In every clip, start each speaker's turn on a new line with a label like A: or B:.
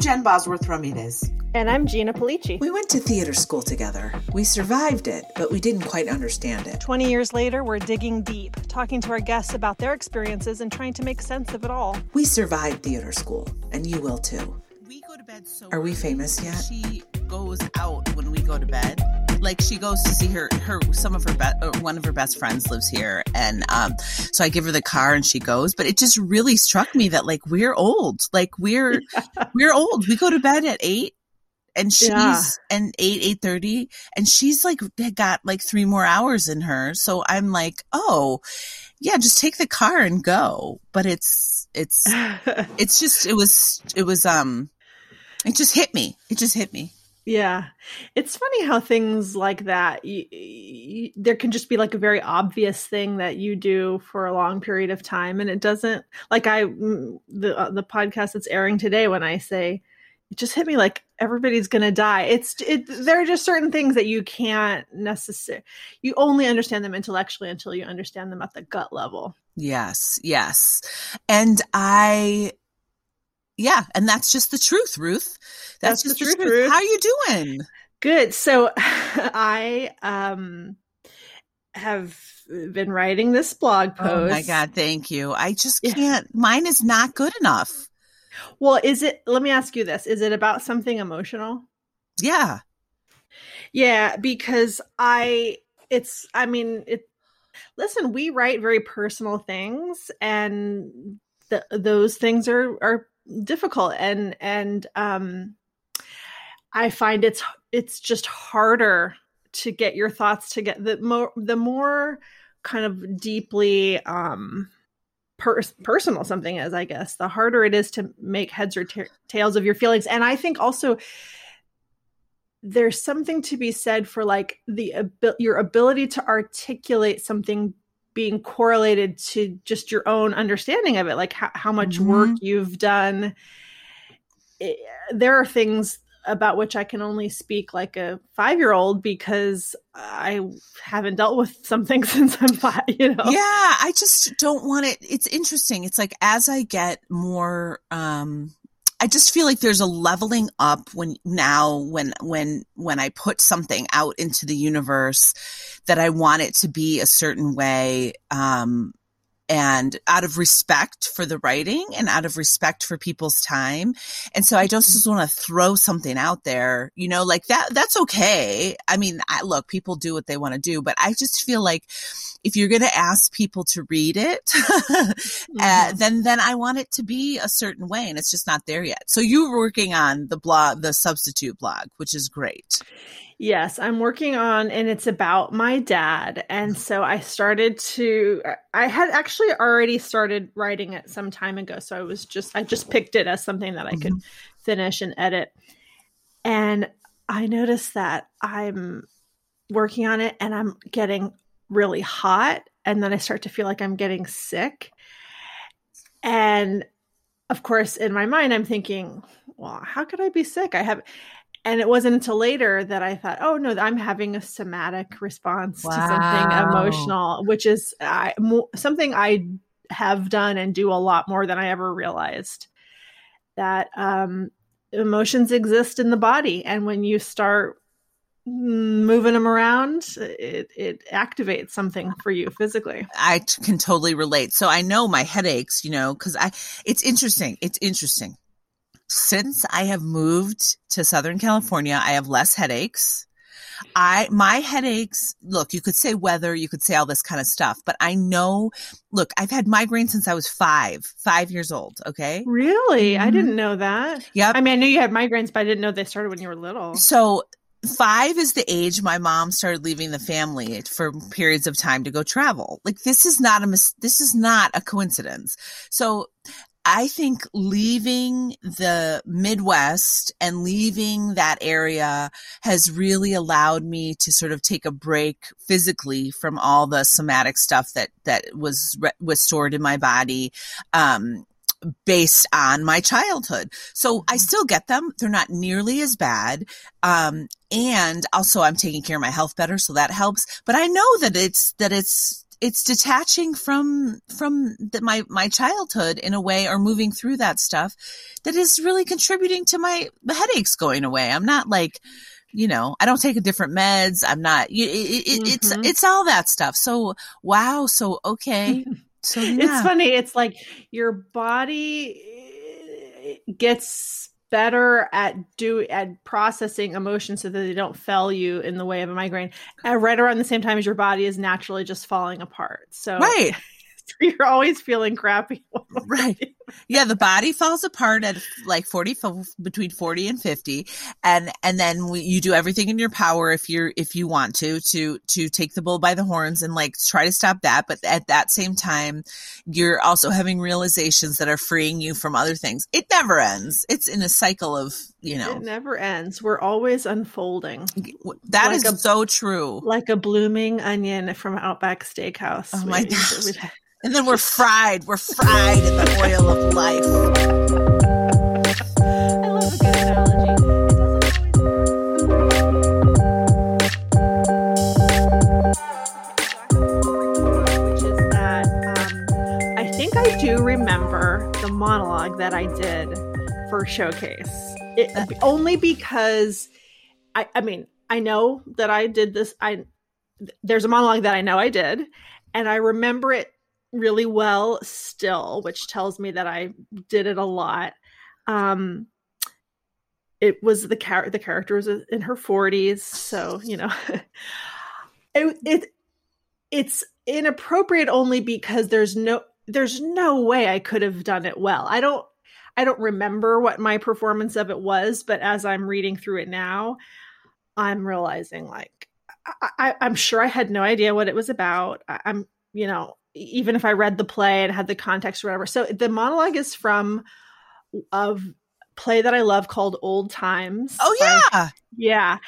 A: I'm Jen Bosworth Ramirez.
B: And I'm Gina Pulice.
C: We went to theater school together. We survived it, but we didn't quite understand it.
B: 20 years later, we're digging deep, talking to our guests about their experiences and trying to make sense of it all.
C: We survived theater school, and you will too.
A: We go to bed so
C: Are we famous yet?
A: She goes out when we go to bed. Like she goes to see her her some of her be- one of her best friends lives here, and um, so I give her the car and she goes. But it just really struck me that like we're old, like we're we're old. We go to bed at eight, and she's
B: Yeah.
A: and eight eight thirty, and she's like got like three more hours in her. So I'm like, oh, yeah, just take the car and go. But it's it's it's just it was it was um it just hit me. It just hit me.
B: Yeah. It's funny how things like that, there can just be like a very obvious thing that you do for a long period of time. And it doesn't, like I, mm, the, uh, the podcast that's airing today, when I say, it just hit me like everybody's to die. It's, it, there are just certain things that you can't necessarily, you only understand them intellectually until you understand them at the gut level.
A: Yes, yes. And I yeah, and that's just the truth, Ruth. That's,
B: That's
A: just
B: the
A: the
B: truth,
A: truth.
B: Ruth.
A: How you doing?
B: Good. So I um have been writing this blog post.
A: Oh my god, thank you. I just can't mine is not good enough.
B: Well, is it let me ask you this. Is it about something emotional?
A: Yeah.
B: Yeah, because I it's I mean, it listen, we write very personal things and th- those things are are difficult and and um I find it's it's just harder to get your thoughts to get the more the more kind of deeply um per- personal something is i guess the harder it is to make heads or ta- tails of your feelings. And i think also there's something to be said for like the your ability to articulate something being correlated to just your own understanding of it like how, how much work you've done Eh, there are things about which I can only speak like a five year old because I haven't dealt with something since I'm five, you know?
A: Yeah, I just don't want it. It's interesting. It's like as I get more, um, I just feel like there's a leveling up when now when when when I put something out into the universe that I want it to be a certain way. Um, and out of respect for the writing and out of respect for people's time. And so I just, just want to throw something out there, you know, like that, that's okay. I mean, I, look, people do what they want to do, but I just feel like if you're going to ask people to read it, uh,
B: Mhm.
A: then, then I want it to be a certain way and it's just not there yet. So you're working on the blog, the Substack blog, which is great.
B: Yes, I'm working on, and it's about my dad. And so I started to, I had actually already started writing it some time ago. So I was just, I just picked it as something that I could mm-hmm. finish and edit. And I noticed that I'm working on it and I'm getting really hot. And then I start to feel like I'm getting sick. And of course, in my mind, I'm thinking, well, how could I be sick? I have, and it wasn't until later that I thought, oh no, I'm having a somatic response to something emotional, which is I, mo- something I have done and do a lot more than I ever realized. That um, emotions exist in the body, and when you start moving them around, it it activates something for you physically.
A: I t- can totally relate. So I know my headaches, you know, cause I, it's interesting. It's interesting. Since I have moved to Southern California, I have less headaches. I, my headaches, look, you could say weather, you could say all this kind of stuff, but I know, look, I've had migraines since I was five, five years old. Okay.
B: Really, I
A: Mhm.
B: didn't know that.
A: Yep.
B: I mean, I knew you had migraines, but I didn't know they started when you were little.
A: So five is the age my mom started leaving the family for periods of time to go travel. Like this is not a mis- this is not a coincidence. So I think leaving the Midwest and leaving that area has really allowed me to sort of take a break physically from all the somatic stuff that that was was stored in my body. Um, based on my childhood. So I still get them. They're not nearly as bad. Um, and also I'm taking care of my health better. So that helps. But I know that it's, that it's, it's detaching from from the, my my childhood in a way or moving through that stuff that is really contributing to my the headaches going away. I'm not like you know i don't take a different meds. I'm not it, it, mm-hmm. it's it's all that stuff. So wow. So okay. So
B: yeah. it's funny. It's like your body gets better at do at processing emotions so that they don't fail you in the way of a migraine and right around the same time as your body is naturally just falling apart. So
A: right
B: you're always feeling crappy.
A: right. Yeah, the body falls apart at like 40 between 40 and 50 and and then you do everything in your power if you're if you want to to to take the bull by the horns and like try to stop that, but at that same time you're also having realizations that are freeing you from other things. It never ends. It's in a cycle of, you know.
B: It never ends. We're always unfolding.
A: That like is a, so true.
B: Like a blooming onion from Outback Steakhouse.
A: Oh my gosh. And then we're fried. We're fried in the oil of life.
B: I love a good analogy. Which is that um, I think I do remember the monologue that I did for Showcase. It, only because I, I mean, I know that I did this. I there's a monologue that I know I did, and I remember it really well still, which tells me that I did it a lot. Um, it was the char- the character was in her 40s, so you know, it, it it's inappropriate only because there's no there's no way I could have done it well. I don't I don't remember what my performance of it was, but as I'm reading through it now, I'm realizing like I, am sure I had no idea what it was about. I, I'm you know even if I read the play and had the context or whatever. So the monologue is from of play that I love called Old Times.
A: Oh yeah.
B: By, yeah.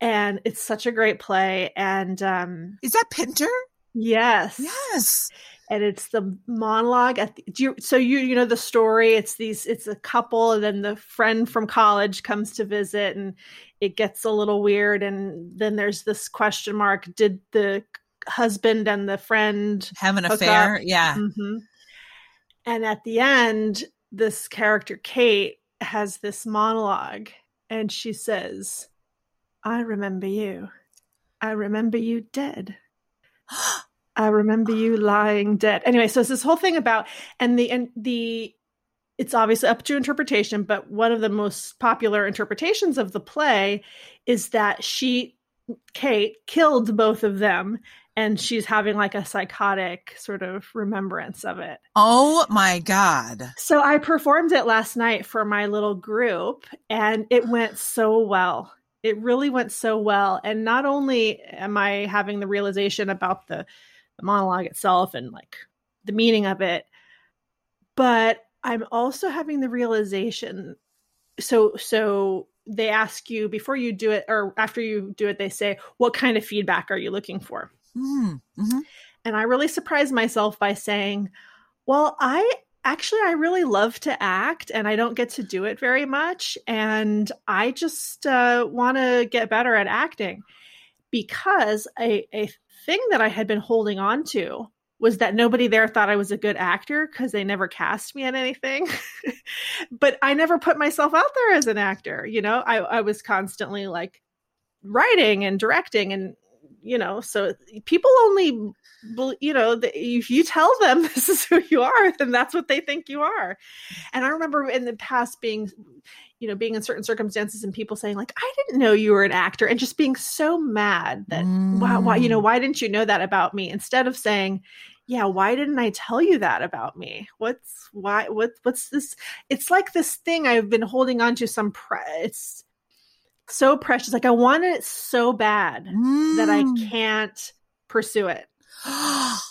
B: And it's such a great play. And um
A: Is that Pinter?
B: Yes.
A: Yes.
B: And it's the monologue at the, do you, so you you know the story it's these it's a couple and then the friend from college comes to visit and it gets a little weird and then there's this question mark did the husband and the friend
A: have an affair.
B: Up.
A: Yeah.
B: Mm-hmm. And at the end, this character, Kate, has this monologue and she says, I remember you. I remember you dead. I remember you lying dead. Anyway, so it's this whole thing about and the and the it's obviously up to interpretation, but one of the most popular interpretations of the play is that she Kate killed both of them and she's having like a psychotic sort of remembrance of it.
A: Oh my God.
B: So I performed it last night for my little group and it went so well. It really went so well. And not only am I having the realization about the, the monologue itself and like the meaning of it, but I'm also having the realization. So, so they ask you before you do it or after you do it, they say, what kind of feedback are you looking for?
A: Mm-hmm. mm-hmm.
B: And I really surprised myself by saying, well, I actually I really love to act and I don't get to do it very much and I just uh, want to get better at acting because a, a thing that I had been holding on to was that nobody there thought I was a good actor because they never cast me in anything. but I never put myself out there as an actor. You know, I, I was constantly like writing and directing and you know so people only you know if you tell them this is who you are then that's what they think you are and i remember in the past being you know being in certain circumstances and people saying like i didn't know you were an actor and just being so mad that mm. why, why you know why didn't you know that about me instead of saying yeah why didn't i tell you that about me what's why what what's this it's like this thing i've been holding on to some pre- it's so precious. Like I want it so bad mm. that I mm. can't pursue it.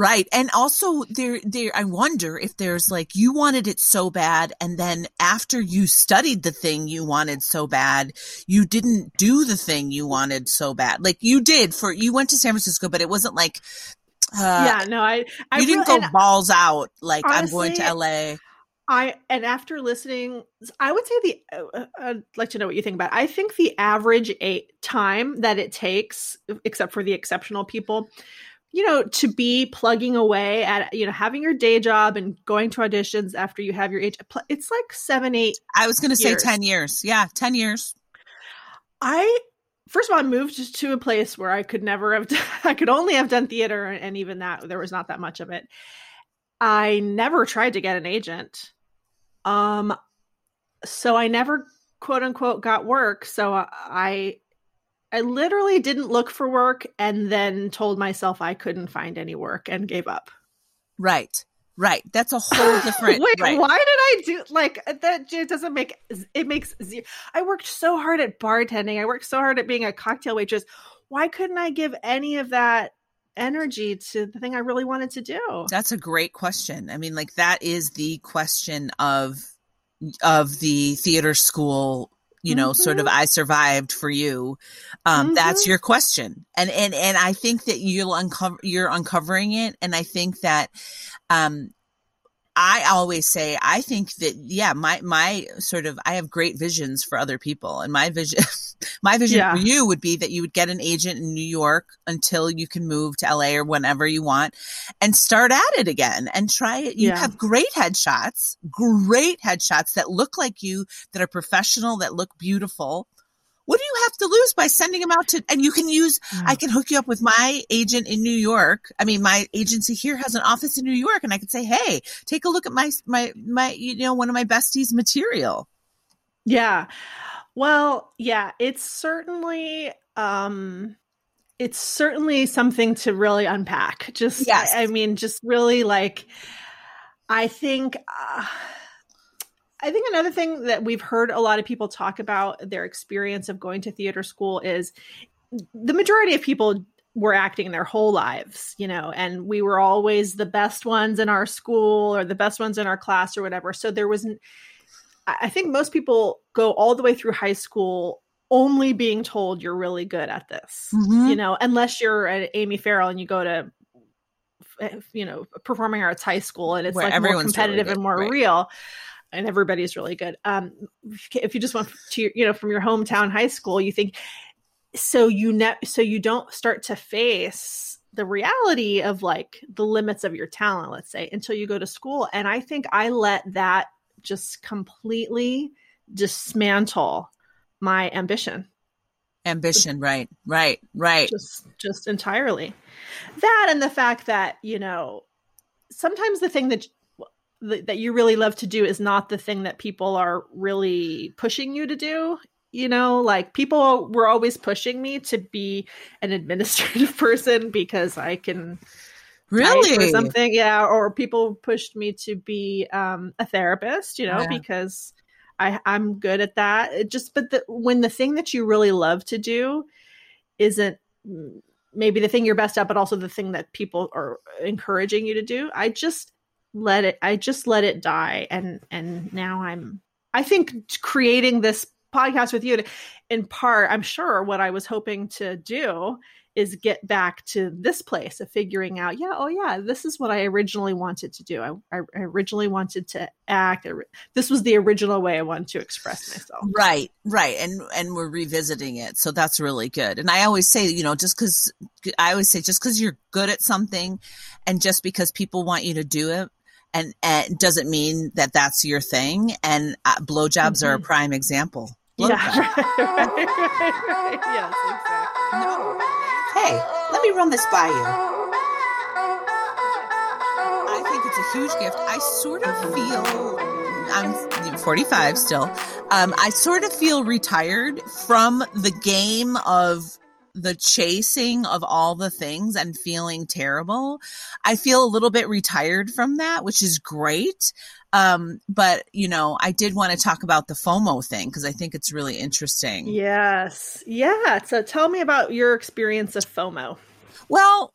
A: right. And also there there I wonder if there's like you wanted it so bad and then after you studied the thing you wanted so bad, you didn't do the thing you wanted so bad. Like you did for you went to San Francisco, but it wasn't like
B: uh, yeah, no, I, I
A: you didn't really, go balls out like honestly, I'm going to LA.
B: I and after listening, I would say the uh, uh, I'd like to know what you think about. It. I think the average eight time that it takes, except for the exceptional people, you know, to be plugging away at, you know, having your day job and going to auditions after you have your age. It's like seven, eight.
A: I was going to say 10 years. Yeah, 10 years.
B: I, first of all, I moved to a place where I could never have, done, I could only have done theater. And even that, there was not that much of it. I never tried to get an agent. Um, so I never quote unquote got work. So I I literally didn't look for work and then told myself I couldn't find any work and gave up.
A: Right. Right. That's a whole different.
B: Wait,
A: right.
B: why did I do like that? It doesn't make it makes zero. I worked so hard at bartending. I worked so hard at being a cocktail waitress. Why couldn't I give any of that energy to the thing I really wanted to do?
A: That's a great question. I mean, like that is the question of of the theater school you know mm-hmm. sort of mm-hmm. i survived for you um mm-hmm. that's your question and and and i think that you'll uncover you're uncovering it and i think that um I always say I think that yeah my my sort of I have great visions for other people and my vision my vision yeah. for you would be that you would get an agent in New York until you can move to LA or whenever you want and start at it again and try it you yeah. have great headshots great headshots that look like you that are professional that look beautiful what do you have to lose by sending them out to, and you can use, mm. I can hook you up with my agent in New York. I mean, my agency here has an office in New York and I could say, Hey, take a look at my, my, my, you know, one of my besties material.
B: Yeah. Well, yeah, it's certainly, um, it's certainly something to really unpack. Just, yes. I, I mean, just really like, I think, uh, I think another thing that we've heard a lot of people talk about their experience of going to theater school is the majority of people were acting their whole lives, you know, and we were always the best ones in our school or the best ones in our class or whatever. So there wasn't, I think most people go all the way through high school only being told you're really good at this, mm-hmm. you know, unless you're at Amy Farrell and you go to, you know, performing arts high school and it's Where like more competitive really and more right. real and everybody's really good. Um, if you just went to you know from your hometown high school, you think so you ne- so you don't start to face the reality of like the limits of your talent, let's say, until you go to school. And I think I let that just completely dismantle my ambition.
A: Ambition, right, right, right.
B: Just just entirely. That and the fact that, you know, sometimes the thing that that you really love to do is not the thing that people are really pushing you to do you know? Like people were always pushing me to be an administrative person because i can
A: really
B: or something yeah or people pushed me to be um, a therapist you know yeah. because i i'm good at that. It just but the, when the thing that you really love to do isn't maybe the thing you're best at but also the thing that people are encouraging you to do i just let it i just let it die. And and now i'm i think creating this podcast with you in part i'm sure what i was hoping to do is get back to this place of figuring out yeah oh yeah this is what i originally wanted to do. I, I originally wanted to act. This was the original way i wanted to express myself.
A: Right right. And and we're revisiting it. So that's really good. And i always say you know just because i always say just because you're good at something and just because people want you to do it and, and doesn't mean that that's your thing. And uh, blowjobs mm-hmm. are a mm-hmm. prime example.
B: Yeah. yes, exactly.
C: No. Hey, let me run this by you.
A: I think it's a huge gift. I sort of feel I'm 45 still. Um, I sort of feel retired from the game of the chasing of all the things and feeling terrible. I feel a little bit retired from that, which is great. Um, but you know, I did want to talk about the FOMO thing because I think it's really interesting.
B: Yes. Yeah. So tell me about your experience of FOMO.
A: Well,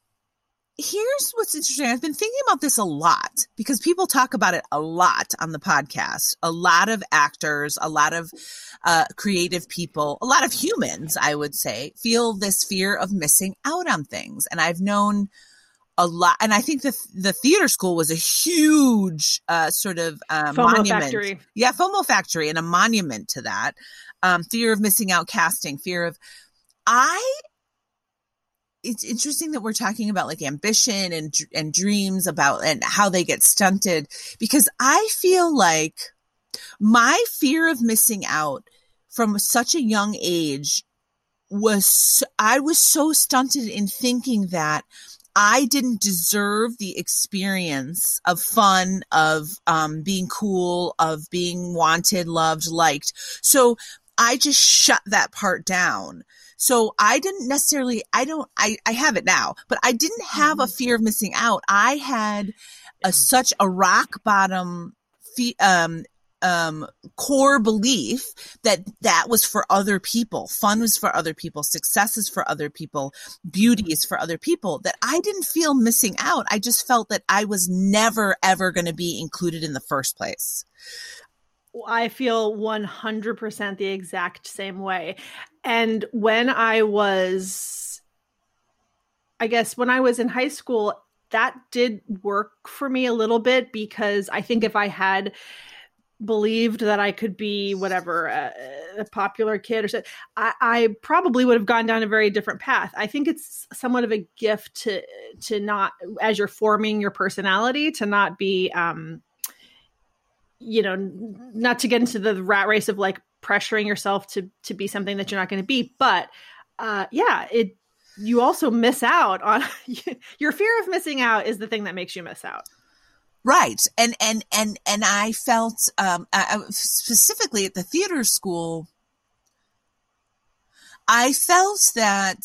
A: here's what's interesting. I've been thinking about this a lot because people talk about it a lot on the podcast. A lot of actors, a lot of uh, creative people, a lot of humans, I would say, feel this fear of missing out on things. And I've known a lot, and I think the the theater school was a huge uh, sort of uh, monument.
B: Factory.
A: Yeah, FOMO factory, and a monument to that. Um, fear of missing out casting, fear of. I it's interesting that we're talking about like ambition and and dreams about and how they get stunted because I feel like my fear of missing out from such a young age was I was so stunted in thinking that I didn't deserve the experience of fun, of um, being cool, of being wanted, loved, liked. So I just shut that part down. So I didn't necessarily, I don't, I, I have it now, but I didn't have a mm-hmm. fear of missing out. I had a, such a rock bottom, fe- um, um, core belief that that was for other people. Fun was for other people. Success is for other people. Beauty is for other people that I didn't feel missing out. I just felt that I was never ever going to be included in the first place.
B: I feel 100% the exact same way. And when I was, I guess, when I was in high school, that did work for me a little bit because I think if I had believed that I could be whatever a, a popular kid or so, I, I, probably would have gone down a very different path. I think it's somewhat of a gift to to not as you're forming your personality to not be um you know not to get into the rat race of like pressuring yourself to to be something that you're not going to be but uh yeah it you also miss out on your fear of missing out is the thing that makes you miss out
A: Right. And, and, and, and I felt, um, I, specifically at the theater school, I felt that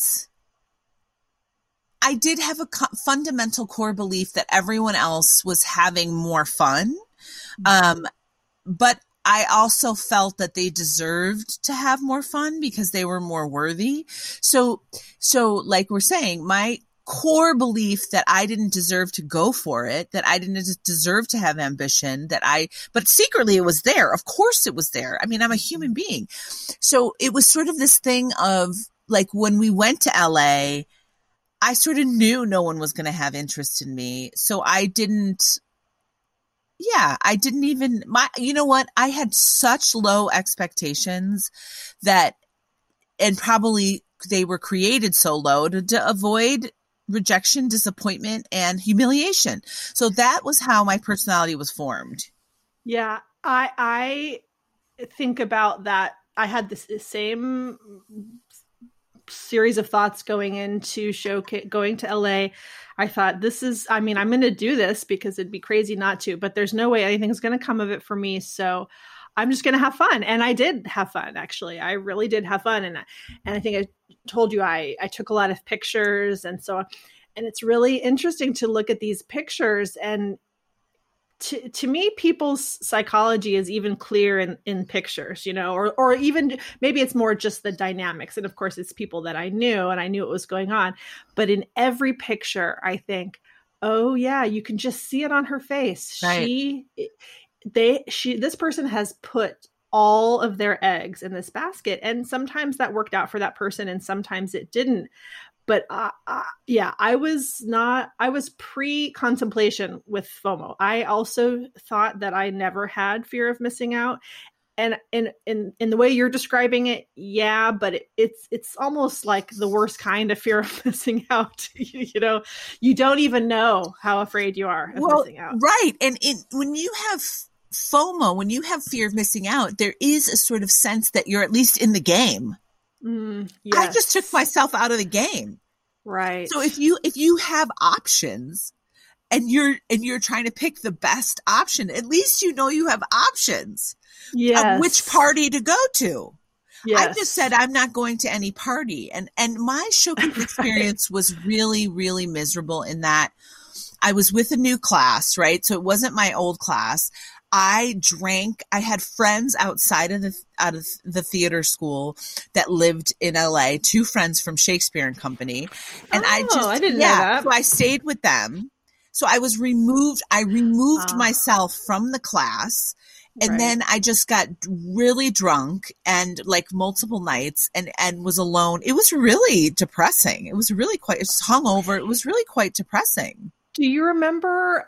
A: I did have a co- fundamental core belief that everyone else was having more fun. Um, but I also felt that they deserved to have more fun because they were more worthy. So, so like we're saying, my core belief that I didn't deserve to go for it, that I didn't deserve to have ambition, that I, but secretly it was there. Of course it was there. I mean, I'm a human being. So it was sort of this thing of like when we went to LA, I sort of knew no one was going to have interest in me. So I didn't, yeah, I didn't even, my, you know what? I had such low expectations that, and probably they were created so low to, to avoid rejection, disappointment, and humiliation. So that was how my personality was formed.
B: Yeah, I I think about that. I had this same series of thoughts going into show going to LA. I thought this is I mean, I'm going to do this because it'd be crazy not to, but there's no way anything's going to come of it for me. So I'm just going to have fun. And I did have fun actually. I really did have fun and and I think I told you I I took a lot of pictures and so and it's really interesting to look at these pictures and to, to me people's psychology is even clear in, in pictures you know or or even maybe it's more just the dynamics. And of course it's people that i knew and i knew what was going on. But in every picture i think oh yeah you can just see it on her face. Right. she they she this person has put all of their eggs in this basket. And sometimes that worked out for that person and sometimes it didn't but uh, uh, yeah i was not i was pre-contemplation with fomo i also thought that i never had fear of missing out and in in in the way you're describing it yeah but it, it's it's almost like the worst kind of fear of missing out you, you, know you don't even know how afraid you are of well, missing out
A: right and in, when you have FOMO, when you have fear of missing out, there is a sort of sense that you're at least in the game. Mm, yes. I just took myself out of the game.
B: Right.
A: So if you if you have options and you're and you're trying to pick the best option, at least you know you have options.
B: Yeah.
A: Which party to go to. Yes. I just said I'm not going to any party. And and my showcase experience was really, really miserable in that I was with a new class, right? So it wasn't my old class. I drank. I had friends outside of the out of the theater school that lived in LA. Two friends from Shakespeare and Company, and
B: oh,
A: I just
B: I didn't yeah.
A: So I stayed with them. So I was removed. I removed oh. myself from the class. And right. then I just got really drunk and like multiple nights and, and was alone. It was really depressing. It was really quite, it was hungover. It was really quite depressing.
B: Do you remember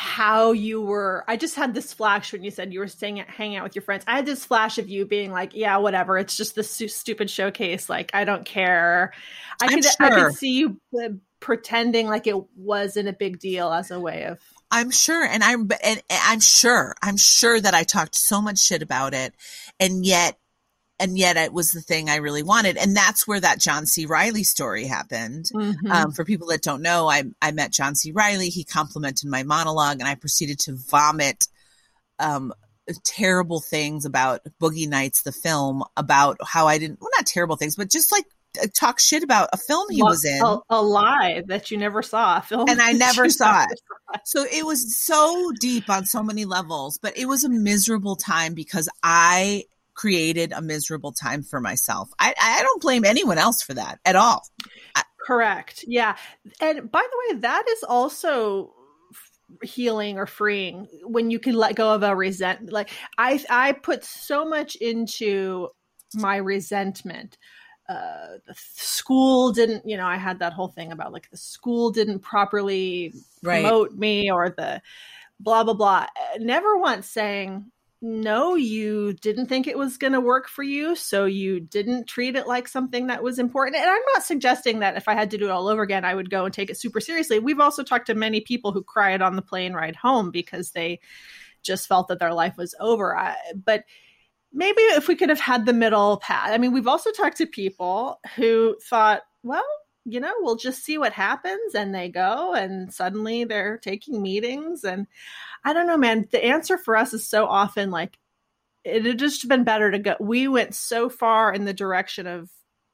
B: how you were i just had this flash when you said you were staying at, hanging out with your friends. I had this flash of you being like yeah whatever. It's just this stupid showcase. Like i don't care. I
A: I'm
B: could
A: sure.
B: i could see you uh, pretending like it wasn't a big deal as a way of
A: I'm sure, and I'm and, and I'm sure, I'm sure that I talked so much shit about it, and yet, and yet it was the thing I really wanted, and that's where that John C. Reilly story happened.
B: Mhm.
A: Um, for people that don't know, I I met John C. Reilly. He complimented my monologue, and I proceeded to vomit um, terrible things about Boogie Nights, the film, about how I didn't well, not terrible things, but just like uh, talk shit about a film he was in.
B: a, a lie that you never saw a film
A: And I never saw it. So it was so deep on so many levels, but it was a miserable time because I created a miserable time for myself. I, I don't blame anyone else for that at all.
B: Correct. Yeah. And by the way, that is also healing or freeing when you can let go of a resent like I I put so much into my resentment. Uh, the school didn't, you know, I had that whole thing about like the school didn't properly
A: Right.
B: promote me or the blah blah blah. Never once saying no, you didn't think it was going to work for you, so you didn't treat it like something that was important. And I'm not suggesting that if I had to do it all over again, I would go and take it super seriously. We've also talked to many people who cried on the plane ride home because they just felt that their life was over. I, but maybe if we could have had the middle path. I mean, we've also talked to people who thought, well, you know, we'll just see what happens. And they go, and suddenly they're taking meetings. And I don't know, man. The answer for us is so often like, it had just been better to go. We went so far in the direction of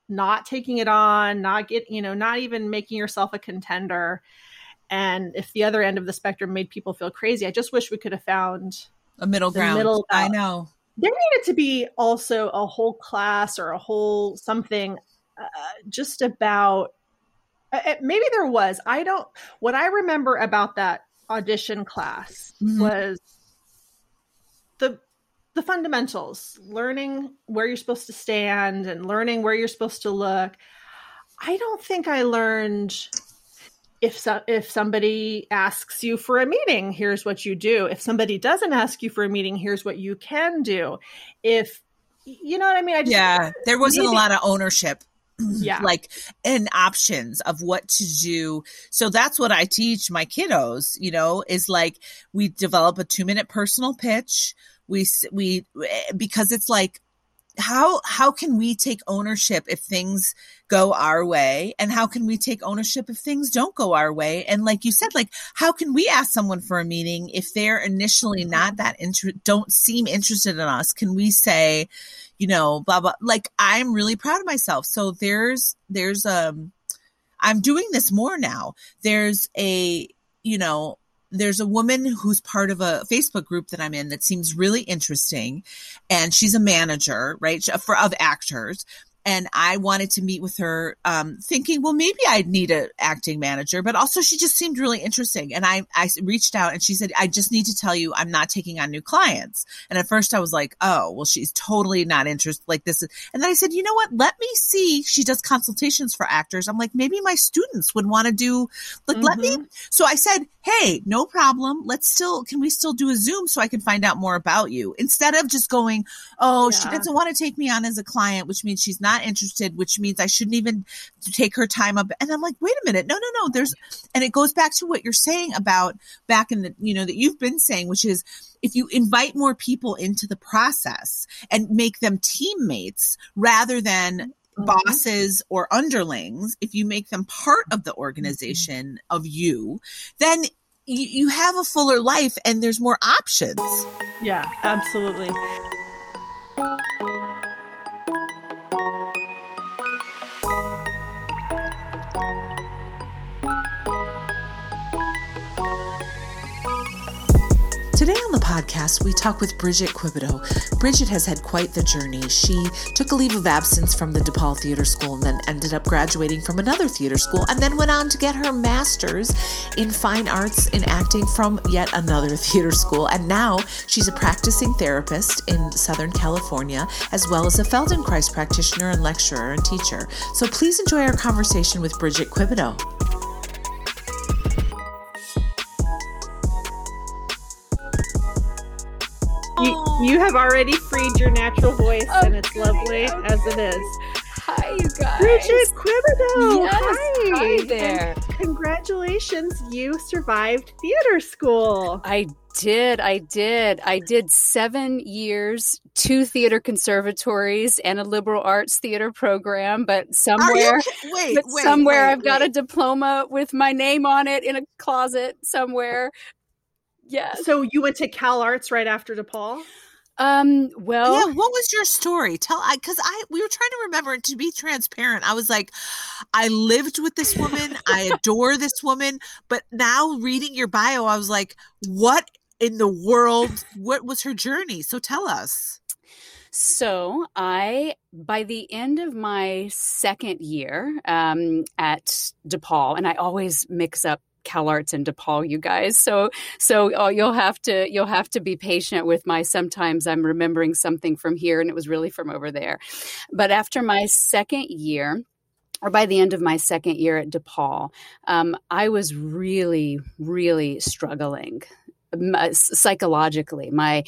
B: not taking it on, not get, you know, not even making yourself a contender. And if the other end of the spectrum made people feel crazy, I just wish we could have found
A: A middle ground.
B: middle
A: I know.
B: there needed to be also a whole class or a whole something uh, just about uh, maybe there was i don't what i remember about that audition class
A: Mhm.
B: was the the fundamentals learning where you're supposed to stand and learning where you're supposed to look i don't think i learned if so, if somebody asks you for a meeting here's what you do if somebody doesn't ask you for a meeting here's what you can do if you know what i mean i just
A: Yeah. There wasn't
B: maybe-
A: a lot of ownership.
B: Yeah.
A: like and options of what to do. So that's what i teach my kiddos you know is like we develop a two minute personal pitch. We we eh, because it's like how how can we take ownership if things go our way? And how can we take ownership if things don't go our way? And like you said like how can we ask someone for a meeting if they're initially not that inter- don't seem interested in us? Can we say you know blah blah. Like i'm really proud of myself. So there's there's um i'm doing this more now. There's a you know there's a woman who's part of a Facebook group that I'm in that seems really interesting, and she's a manager, right, for of actors. And I wanted to meet with her, um, thinking, well, maybe I'd need an acting manager, but also she just seemed really interesting. And I, I reached out and she said, I just need to tell you, I'm not taking on new clients. And at first I was like, oh, well, she's totally not interested. Like this is, and then I said, you know what? Let me see. She does consultations for actors. I'm like, maybe my students would want to do, like, let me so I said, Hey, no problem. Let's still, can we still do a Zoom so I can find out more about you? Instead of just going, Oh, she doesn't want to take me on as a client, which means she's not interested, which means I shouldn't even take her time up. And I'm like, wait a minute. No, no, no. There's, and it goes back to what you're saying about back in the, you know, that you've been saying, which is if you invite more people into the process and make them teammates rather than mm-hmm. bosses or underlings, if you make them part of the mm-hmm. organization of you, then you, you have a fuller life and there's more options.
B: yeah absolutely
C: podcast, we talk with Bridget Quibido. Bridget has had quite the journey. She took a leave of absence from the DePaul Theater School and then ended up graduating from another theater school and then went on to get her master's in fine arts in acting from yet another theater school. And now she's a practicing therapist in Southern California, as well as a Feldenkrais practitioner and lecturer and teacher. So please enjoy our conversation with Bridget Quibido.
B: You you oh. have already freed your natural voice, and it's lovely as it is.
D: Hi, you guys.
B: Bridget Quibido.
D: Yes,
B: hi.
D: hi there.
B: And congratulations, you survived theater school.
D: I did. I did. I did seven years, two theater conservatories, and a liberal arts theater program. But somewhere,
A: wait,
D: but
A: wait,
D: somewhere
A: wait,
D: I've got a diploma with my name on it in a closet somewhere. Yes.
B: So you went to Cal Arts right after DePaul?
D: Um. Well.
A: yeah, what was your story? Tell I because I we were trying to remember and to be transparent. I was like, I lived with this woman, I adore this woman, but now reading your bio, I was like, what in the world? What was her journey? So tell us.
D: So I, by the end of my second year um, at DePaul, and I always mix up CalArts and DePaul, you guys. So, so oh, you'll have to you'll have to be patient with my. Sometimes I'm remembering something from here, and it was really from over there. But after my second year, or by the end of my second year at DePaul, um, I was really, really struggling uh, psychologically. My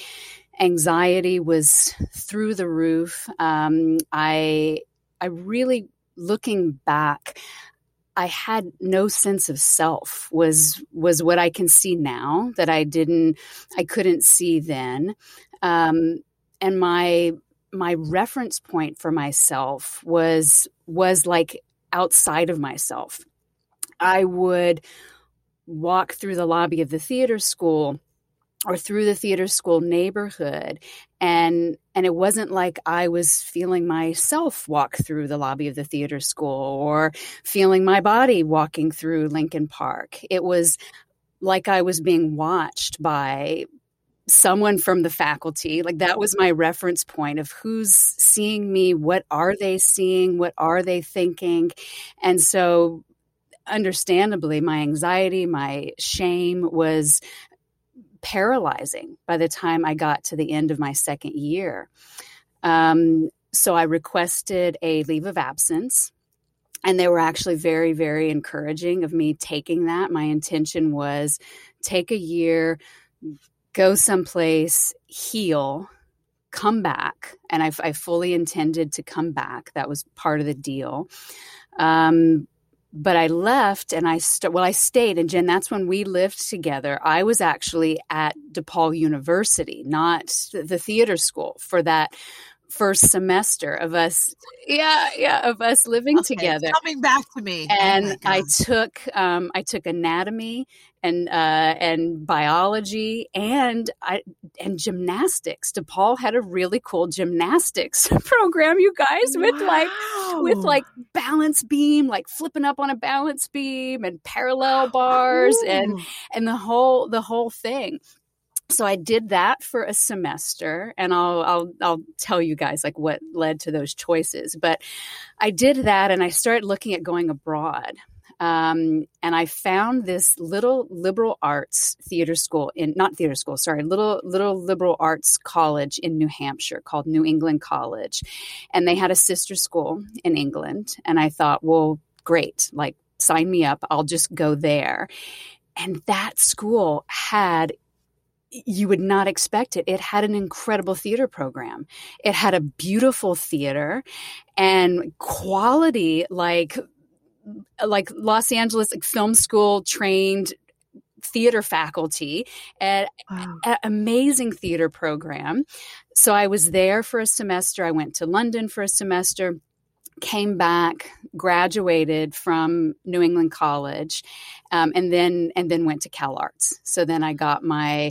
D: anxiety was through the roof. Um, I, I really, looking back, I had no sense of self. Was was what I can see now that I didn't, I couldn't see then, um, and my my reference point for myself was was like outside of myself. I would walk through the lobby of the theater school or through the theater school neighborhood and and it wasn't like i was feeling myself walk through the lobby of the theater school or feeling my body walking through lincoln park. It was like i was being watched by someone from the faculty. Like that was my reference point of who's seeing me what are they seeing what are they thinking? And so understandably my anxiety my shame was paralyzing by the time I got to the end of my second year. Um, so I requested a leave of absence. And they were actually very, very encouraging of me taking that. My intention was take a year, go someplace, heal, come back. And I, I fully intended to come back. That was part of the deal. Um, but I left and I st- well I stayed and Jen that's when we lived together. I was actually at DePaul University, not the theater school for that first semester of us yeah yeah of us living
A: Okay,
D: together
A: Coming back to me. Oh
D: and
A: my
D: I took um, I took anatomy and uh, and biology and I and gymnastics. DePaul had a really cool gymnastics program, you guys, with like with like balance beam, like flipping up on a balance beam and parallel bars and and the whole the whole thing. So I did that for a semester, and I'll I'll I'll tell you guys like what led to those choices. But I did that, and I started looking at going abroad. Um, and I found this little liberal arts theater school in not theater school, sorry, little little liberal arts college in New Hampshire called New England College, and they had a sister school in England. And I thought, well, great, like sign me up, I'll just go there. And that school had you would not expect it. It had an incredible theater program. It had a beautiful theater and quality like like Los Angeles like, film school trained theater faculty at
B: Wow.
D: a- amazing theater program. So I was there for a semester. I went to London for a semester, came back, graduated from New England College, um, and then and then went to Cal Arts. So then I got my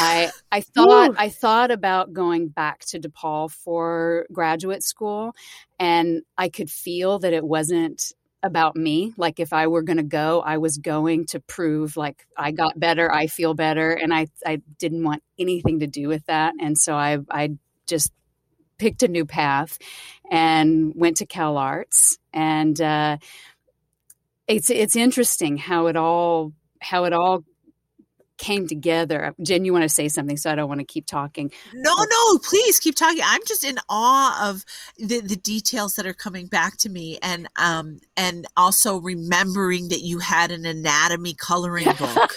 D: I I thought
B: Ooh.
D: I thought about going back to DePaul for graduate school, and I could feel that it wasn't about me. Like if I were going to go, I was going to prove like I got better, I feel better, and I I didn't want anything to do with that, and so I I just picked a new path and went to Cal Arts, and uh, it's it's interesting how it all how it all came together. Jen, you want to say something, so I don't want to keep talking.
A: No, no, please keep talking. I'm just in awe of the, the details that are coming back to me and um and also remembering that you had an anatomy coloring book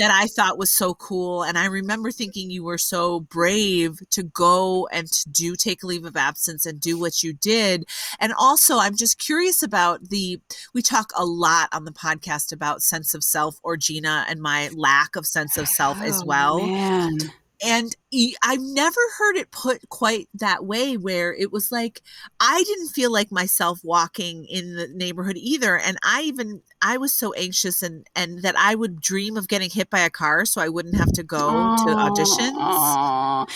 C: that I thought was so cool. And I remember thinking you were so brave to go and to do take a leave of absence and do what you did. And also, I'm just curious about the, we talk a lot on the podcast about sense of self or Gina and my lack of sense of self oh, as well.
D: Man
C: and I've never heard it put quite that way where it was like I didn't feel like myself walking in the neighborhood either and I even I was so anxious and and that I would dream of getting hit by a car so I wouldn't have to go to auditions.
D: Oh,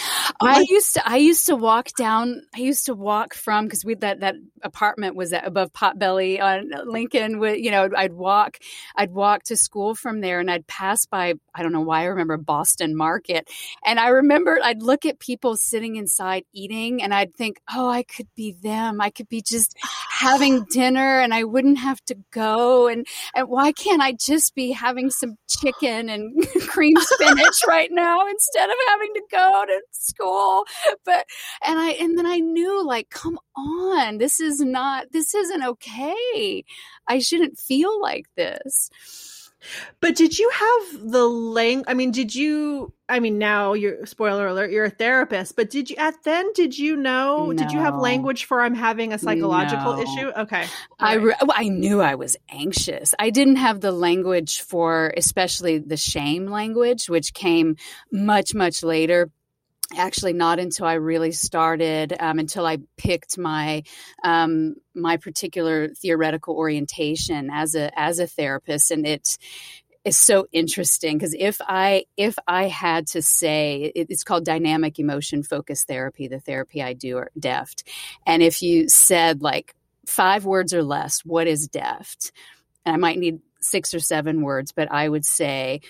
D: I used to I used to walk down I used to walk from cuz we that that apartment was above Potbelly on Lincoln with you know I'd walk I'd walk to school from there and I'd pass by I don't know why I remember Boston Market and I remember I'd look at people sitting inside eating and I'd think, "Oh, I could be them. I could be just having dinner and I wouldn't have to go and and why can't I just be having some chicken and cream spinach right now instead of having to go to school?" But and I and then I knew like, "Come on. This is not this isn't okay. I shouldn't feel like this."
B: But did you have the lang? I mean, did you? I mean, now you're spoiler alert. You're a therapist, but did you at then? Did you know? No. Did you have language for I'm having a psychological no. issue? Okay,
D: I re- oh, I knew I was anxious. I didn't have the language for, especially the shame language, which came much much later actually not until I really started, um, until I picked my um, my particular theoretical orientation as a as a therapist, and it is so interesting because if I if I had to say it's called dynamic emotion focused therapy, the therapy I do or DEFT, and if you said like five words or less, what is DEFT? And I might need six or seven words, but I would say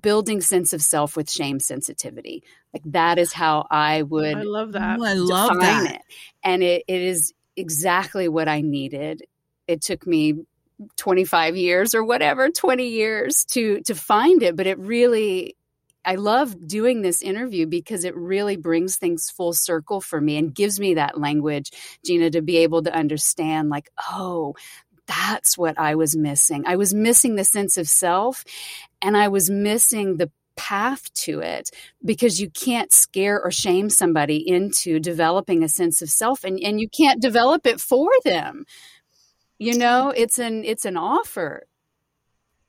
D: building sense of self with shame sensitivity. Like that is how I would
B: I love that.
C: I love that.
D: It. And it, it is exactly what I needed. It took me 25 years or whatever, 20 years to to find it, but it really I love doing this interview because it really brings things full circle for me and gives me that language, Gina, to be able to understand, like, oh, that's what I was missing. I was missing the sense of self and I was missing the path to it because you can't scare or shame somebody into developing a sense of self and, and you can't develop it for them. You know, it's an it's an offer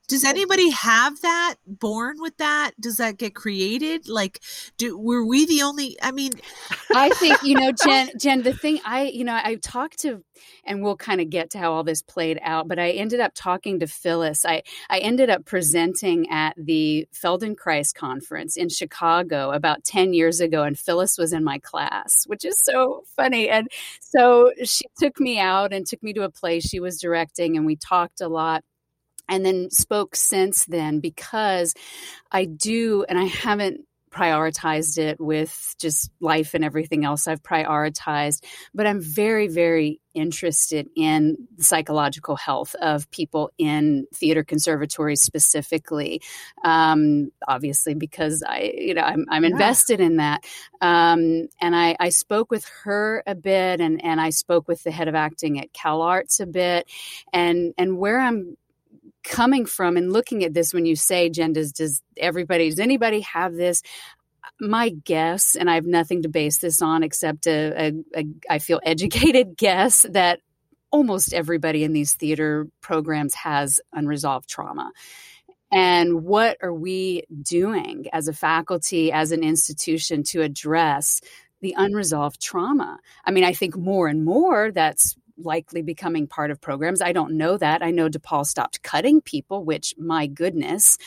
C: does anybody have that born with that? Does that get created? Like do were we the only i mean
D: i think you know jen jen the thing i you know i talked to and we'll kind of get to how all this played out but i ended up talking to phyllis. I i ended up presenting at the feldenkrais conference in chicago about 10 years ago and phyllis was in my class which is so funny and so she took me out and took me to a place she was directing and we talked a lot and then spoke since then because I do, and I haven't prioritized it with just life and everything else I've prioritized, but I'm very, very interested in the psychological health of people in theater conservatories specifically. Um, obviously, because I, you know, I'm, I'm invested yeah. in that. Um, and I, I spoke with her a bit, and and I spoke with the head of acting at CalArts a bit, and and where I'm coming from and looking at this when you say genders does everybody does anybody have this? My guess and i have nothing to base this on except a, a, a I feel educated guess that almost everybody in these theater programs has unresolved trauma. And what are we doing as a faculty as an institution to address the unresolved trauma? I mean i think more and more that's likely becoming part of programs. I don't know that. I know DePaul stopped cutting people, which, my goodness,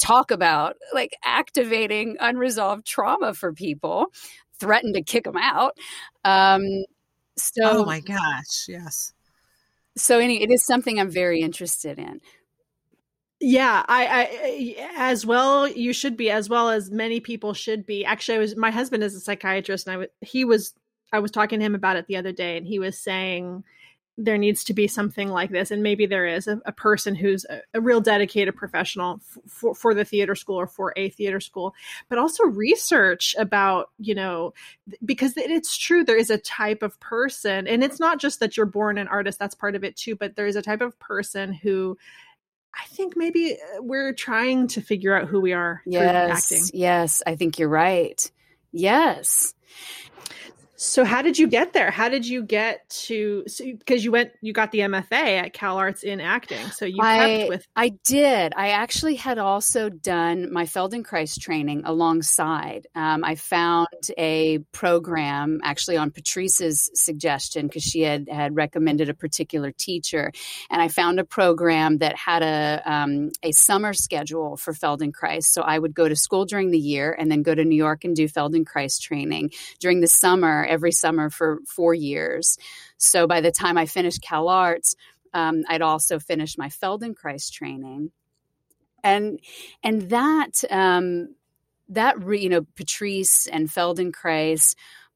D: talk about like activating unresolved trauma for people, threatened to kick them out. Um, so,
C: oh my gosh, yes.
D: So, any, it is something I'm very interested in.
B: Yeah, I, I as well. You should be as well as many people should be. Actually, I was my husband is a psychiatrist, and I was, he was I was talking to him about it the other day, and he was saying there needs to be something like this, and maybe there is a, a person who's a, a, real dedicated professional f- for for the theater school or for a theater school, but also research about you know because it's true there is a type of person, and it's not just that you're born an artist. That's part of it too, but there is a type of person who I think maybe uh, we're trying to figure out who we are
D: yes. Yes, I think you're right. Yes.
B: So how did you get there? How did you get to because so, you went you got the MFA at Cal Arts in acting. So you
D: I,
B: with
D: I did. I actually had also done my Feldenkrais training alongside. Um, I found a program actually on Patrice's suggestion because she had had recommended a particular teacher, and I found a program that had a um, a summer schedule for Feldenkrais. So I would go to school during the year and then go to New York and do Feldenkrais training during the summer every summer for four years. So by the time I finished Cal Arts, um, I'd also finished my Feldenkrais training, and and that um, that re, you know Patrice and Feldenkrais.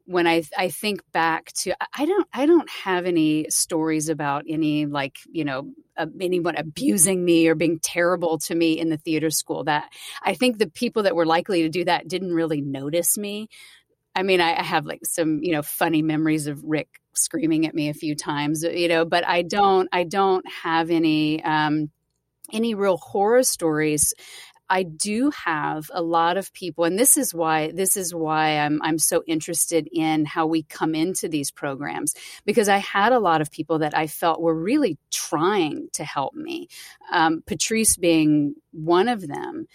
D: When I I think back to I don't I don't have any stories about any like you know uh, anyone abusing me or being terrible to me in the theater school that I think the people that were likely to do that didn't really notice me I mean, I, I have like some, you know, funny memories of Rick screaming at me a few times, you know, but I don't, I don't have any, um, any real horror stories I do have a lot of people, and this is why this is why I'm I'm so interested in how we come into these programs because I had a lot of people that I felt were really trying to help me. Um, Patrice being one of them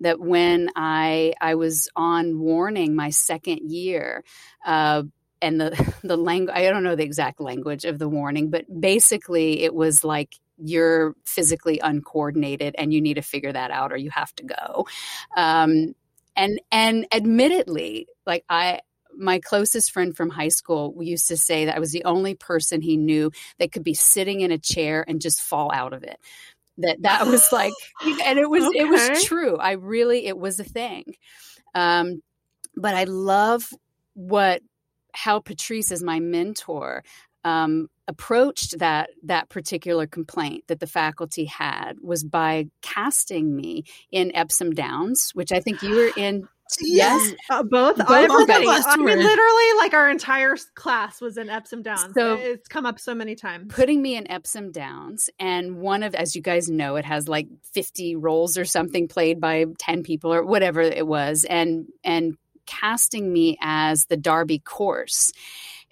D: that when I I was on warning my second year, uh, and the the language I don't know the exact language of the warning, but basically it was like you're physically uncoordinated and you need to figure that out or you have to go. Um, and and admittedly, like I my closest friend from high school used to say that I was the only person he knew that could be sitting in a chair and just fall out of it that that was like and it was okay. it was true i really it was a thing um but i love what how patrice as my mentor um, approached that that particular complaint that the faculty had was by casting me in Epsom Downs, which I think you were in Yes,
B: uh, both. both Everybody. I mean, literally, like our entire class was in Epsom Downs. So it's come up so many times.
D: Putting me in Epsom Downs, and one of, as you guys know, it has like fifty roles or something played by ten people or whatever it was, and and casting me as the Derby course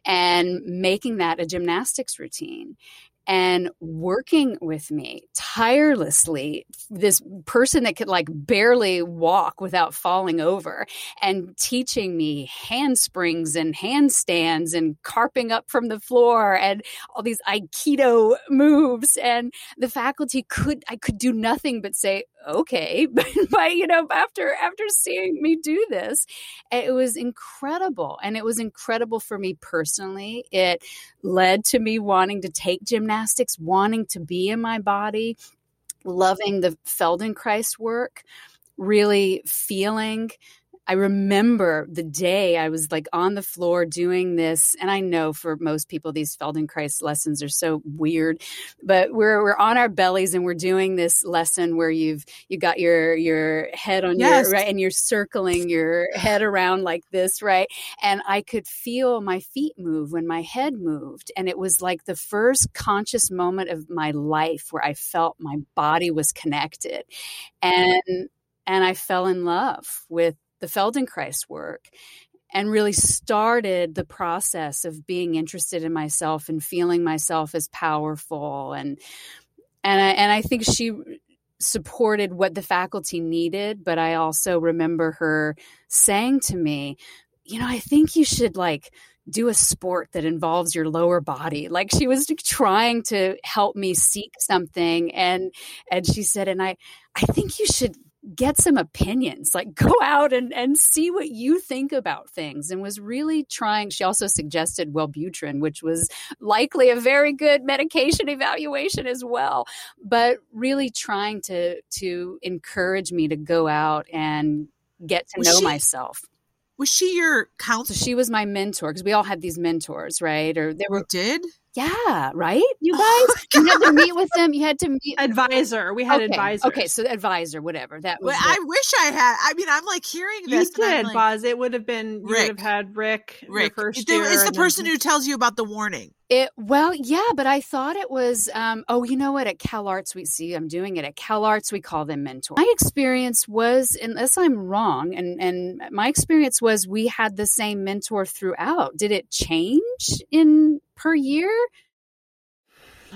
D: and making that a gymnastics routine and working with me tirelessly this person that could like barely walk without falling over and teaching me handsprings and handstands and carping up from the floor and all these aikido moves and the faculty could i could do nothing but say okay but, you know after after seeing me do this it was incredible and it was incredible for me personally. It led to me wanting to take gymnastics wanting to be in my body loving the feldenkrais work really feeling I remember the day I was like on the floor doing this, and I know for most people these Feldenkrais lessons are so weird, but we're we're on our bellies and we're doing this lesson where you've you got your your head on yes. your right and you're circling your head around like this, right? And I could feel my feet move when my head moved, and it was like the first conscious moment of my life where I felt my body was connected, and and I fell in love with the Feldenkrais work and really started the process of being interested in myself and feeling myself as powerful. And and I, and I think she supported what the faculty needed but I also remember her saying to me you know I think you should like do a sport that involves your lower body. Like she was trying to help me seek something and and she said and i i think you should get some opinions like go out and, and see what you think about things and was really trying she also suggested wellbutrin which was likely a very good medication evaluation as well but really trying to to encourage me to go out and get to was know she, myself.
A: was she your counselor
D: she was my mentor because we all had these mentors right or
A: they were did
D: Yeah, right. You guys, you had to meet with them. You had to meet
B: advisor. We had
D: okay.
B: advisor.
D: Okay, so advisor, whatever. That was.
A: Well, I wish I had. I mean, I'm like hearing this.
B: You did,
A: like,
B: Boz. It would have been. You would have had Rick.
A: Rick,
B: first
A: there
B: year,
A: is the person who tells you about the warning.
D: It well, yeah, but I thought it was. Um, oh, you know what? At Cal Arts, we see I'm doing it at Cal Arts. We call them mentors. My experience was, unless I'm wrong, and and my experience was we had the same mentor throughout. Did it change in per year?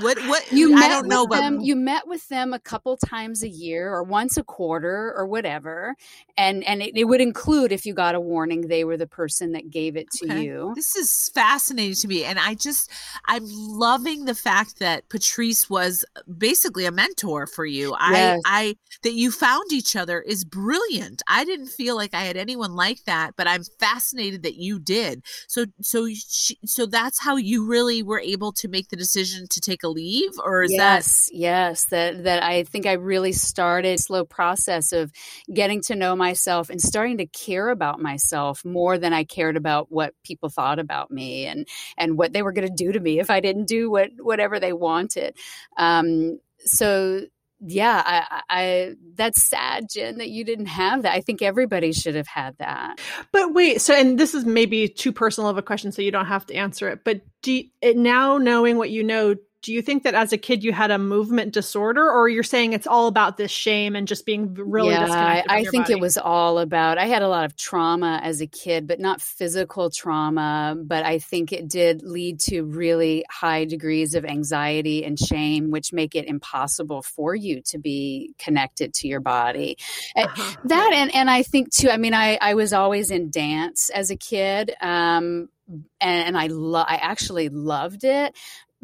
A: What what
D: you
A: I
D: met
A: don't know,
D: with
A: but
D: them. You met with them a couple times a year or once a quarter or whatever, and and it, it would include if you got a warning, they were the person that gave it to
A: Okay.
D: you.
A: This is fascinating to me. And I just, I'm loving the fact that Patrice was basically a mentor for you.
D: Yes.
A: I, I, that you found each other is brilliant. I didn't feel like I had anyone like that, but I'm fascinated that you did. So, so, she, so that's how you really were able to make the decision to take a leave or is
D: yes, yes. That that I think I really started slow process of getting to know myself and starting to care about myself more than I cared about what people thought about me and and what they were going to do to me if I didn't do what whatever they wanted. Um, so yeah, I, I that's sad, Jen, that you didn't have that. I think everybody should have had that.
B: But wait, so and this is maybe too personal of a question, so you don't have to answer it. But do you, it, now knowing what you know, do you think that as a kid you had a movement disorder, or you're saying it's all about this shame and just being really
D: yeah, I,
B: disconnected?
D: I
B: your
D: think
B: body?
D: it was all about. I had a lot of trauma as a kid, but not physical trauma. But I think it did lead to really high degrees of anxiety and shame, which make it impossible for you to be connected to your body. Uh,
B: Uh-huh.
D: That and and I think too. I mean, I I was always in dance as a kid, um, and, and I lo- I actually loved it.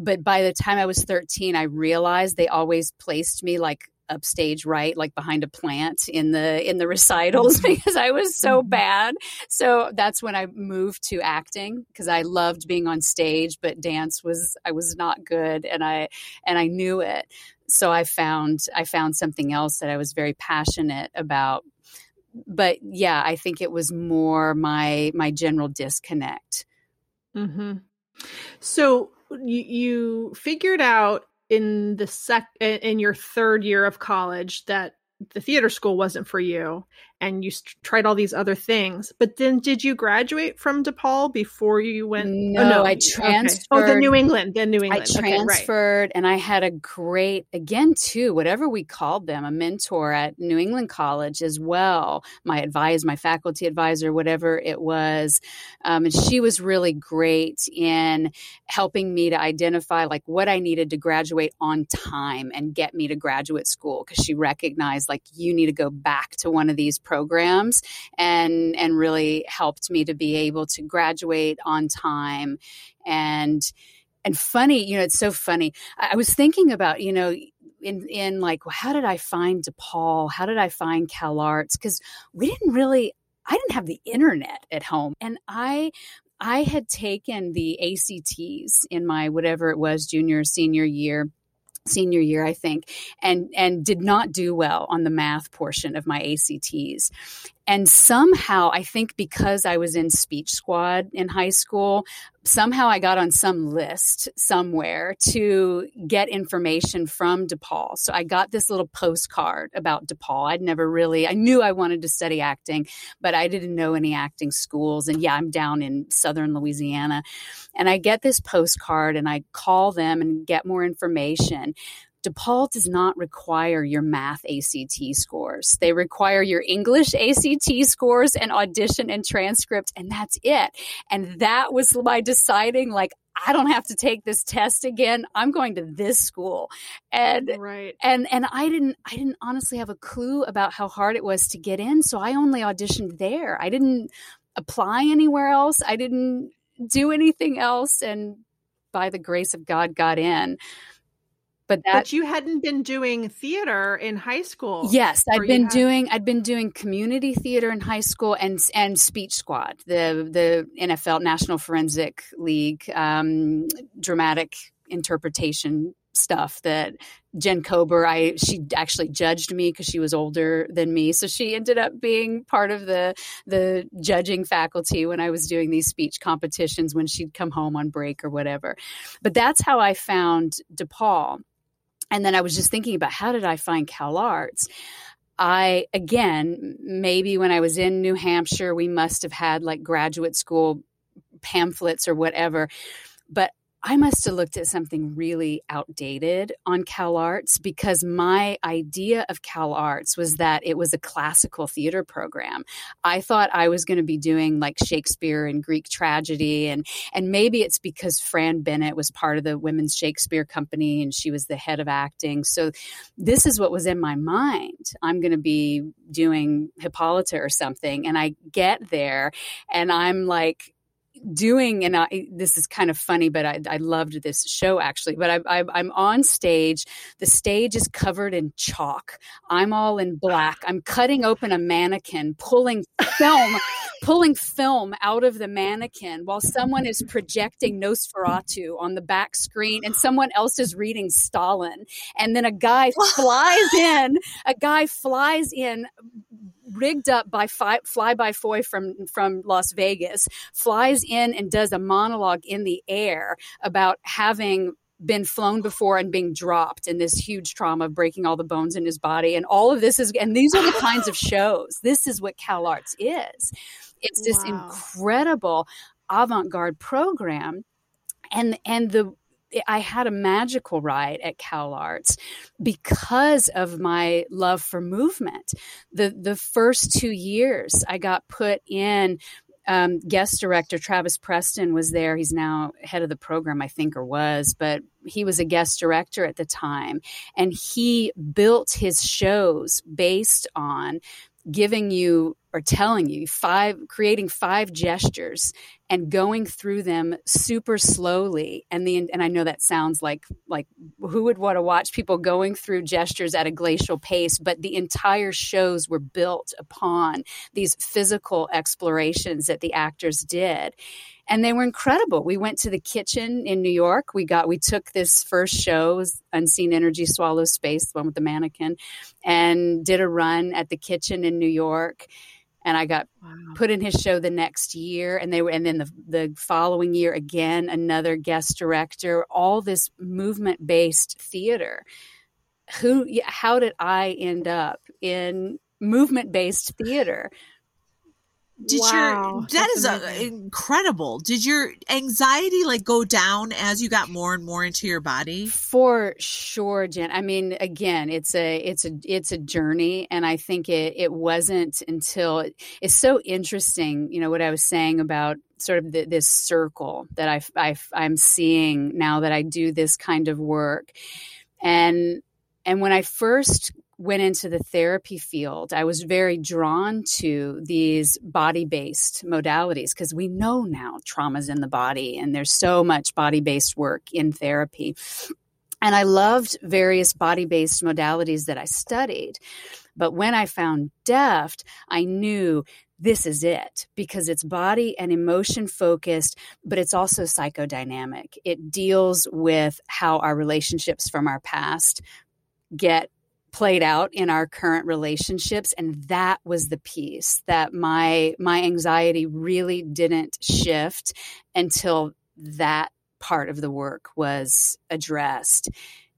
D: But by the time I was thirteen, I realized they always placed me like upstage right like behind a plant in the in the recitals because I was so
B: Mhm.
D: bad. So that's when I moved to acting because I loved being on stage but dance was I was not good and I and I knew it. So I found I found something else that I was very passionate about. But yeah, I think it was more my my general disconnect.
B: hmm So you, you figured out in the sec in your third year of college that the theater school wasn't for you and you st- tried all these other things but then did you graduate from DePaul before you went
D: No,
B: oh,
D: I
B: okay. oh the New England the New
D: I
B: England Okay, right.
D: transferred and I had a great, again, too, whatever we called them, a mentor at New England College as well. My advisor, my faculty advisor, whatever it was. Um, and she was really great in helping me to identify like what I needed to graduate on time and get me to graduate school because she recognized like you need to go back to one of these programs and and really helped me to be able to graduate on time. And and funny you know it's so funny. I I was thinking about you know in in like how did i find depaul? How did i find cal arts? Because we didn't really i didn't have the internet at home. And i i had taken the ACTs in my whatever it was junior or senior year senior year i think and and did not do well on the math portion of my ACTs and somehow i think because i was in speech squad in high school somehow i got on some list somewhere to get information from depaul. So i got this little postcard about depaul. I'd never really i knew i wanted to study acting but i didn't know any acting schools. And yeah i'm down in southern louisiana. And i get this postcard and i call them and get more information DePaul does not require your math ACT scores. They require your English ACT scores and audition and transcript, and that's it. And that was my deciding, like, I don't have to take this test again. I'm going to this school. And
B: right
D: and and I didn't I didn't honestly have a clue about how hard it was to get in, so I only auditioned there. I didn't apply anywhere else. I didn't do anything else and by the grace of God got in. But that
B: but you hadn't been doing theater in high school
D: Yes, I'd been doing I'd been doing community theater in high school and and Speech Squad, the the NFL National Forensic League um, dramatic interpretation stuff that Jen Kober, I she actually judged me because she was older than me, so she ended up being part of the the judging faculty when I was doing these speech competitions when she'd come home on break or whatever. But that's how I found DePaul, and then I was just thinking about how did I find Cal Arts. I, again, maybe when I was in New Hampshire, we must have had like graduate school pamphlets or whatever. But I must have looked at something really outdated on Cal Arts because my idea of Cal Arts was that it was a classical theater program. I thought I was going to be doing like Shakespeare and Greek tragedy and and maybe it's because Fran Bennett was part of the Women's Shakespeare Company and she was the head of acting. So this is what was in my mind. I'm going to be doing Hippolyta or something and I get there and I'm like doing and I, this is kind of funny but I, I loved this show actually but I, I, i'm on stage. The stage is covered in chalk. I'm all in black. I'm cutting open a mannequin pulling film pulling film out of the mannequin while someone is projecting nosferatu on the back screen and someone else is reading stalin. And then a guy flies in a guy flies in rigged up by fly, fly by foy from from Las Vegas, flies in and does a monologue in the air about having been flown before and being dropped in this huge trauma of breaking all the bones in his body. And all of this is and these are the kinds of shows. This is what cal arts is. It's this wow. incredible avant-garde program. And and the I had a magical ride at Cal Arts because of my love for movement. The the first two years I got put in um, guest director Travis Preston was there. He's now head of the program, I think, or was, but he was a guest director at the time. And he built his shows based on giving you or telling you five creating five gestures and going through them super slowly and the and I know that sounds like like who would want to watch people going through gestures at a glacial pace but the entire shows were built upon these physical explorations that the actors did and they were incredible. We went to the kitchen in New York. We got we took this first show, Unseen Energy Swallows Space, the one with the mannequin, and did a run at the kitchen in New York. And I got wow. put in his show the next year, and they were, and then the the following year again, another guest director. All this movement based theater. Who? How did I end up in movement based theater?
C: Did wow, your that is a, incredible. Did your anxiety like go down as you got more and more into your body?
D: For sure jen. I mean again it's a it's a it's a journey and i think it it wasn't until it's so interesting you know what i was saying about sort of the, this circle that I, I i'm seeing now that i do this kind of work. And and when i first went into the therapy field, I was very drawn to these body based modalities because we know now trauma's in the body and there's so much body based work in therapy. And I loved various body based modalities that I studied. But when I found DEFT, I knew this is it because it's body and emotion focused, but it's also psychodynamic. It deals with how our relationships from our past get played out in our current relationships and that was the piece that my my anxiety really didn't shift until that part of the work was addressed.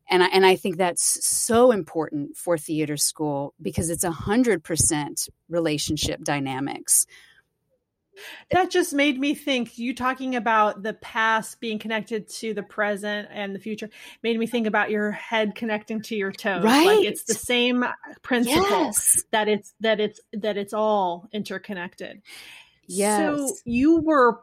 D: And I, and I think that's so important for theater school because it's a hundred percent relationship dynamics
B: that just made me think you talking about the past being connected to the present and the future made me think about your head connecting to your toes.
D: Right
B: like it's the same principle yes. that it's that it's that it's all interconnected.
D: Yes.
B: so you were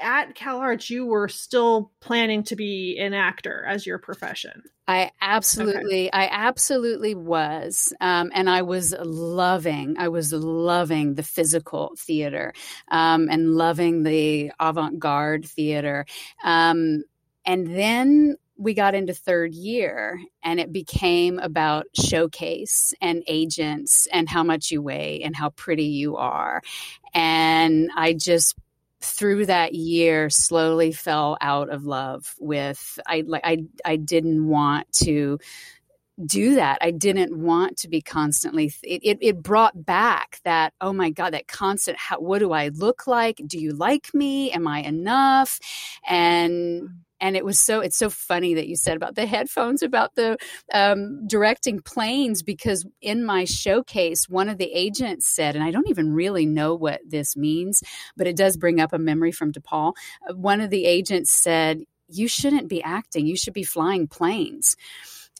B: at Cal Arts, you were still planning to be an actor as your profession.
D: I absolutely, okay. I absolutely was, um, and I was loving, I was loving the physical theater, um, and loving the avant-garde theater, um, and then we got into third year and it became about showcase and agents and how much you weigh and how pretty you are and i just through that year slowly fell out of love with I like I I didn't want to do that. I didn't want to be constantly. It, it, it brought back that oh my god, that constant. How, what do I look like? Do you like me? Am I enough? And and it was so it's so funny that you said about the headphones about the um, directing planes because in my showcase one of the agents said and i don't even really know what this means but it does bring up a memory from depaul. One of the agents said you shouldn't be acting. You should be flying planes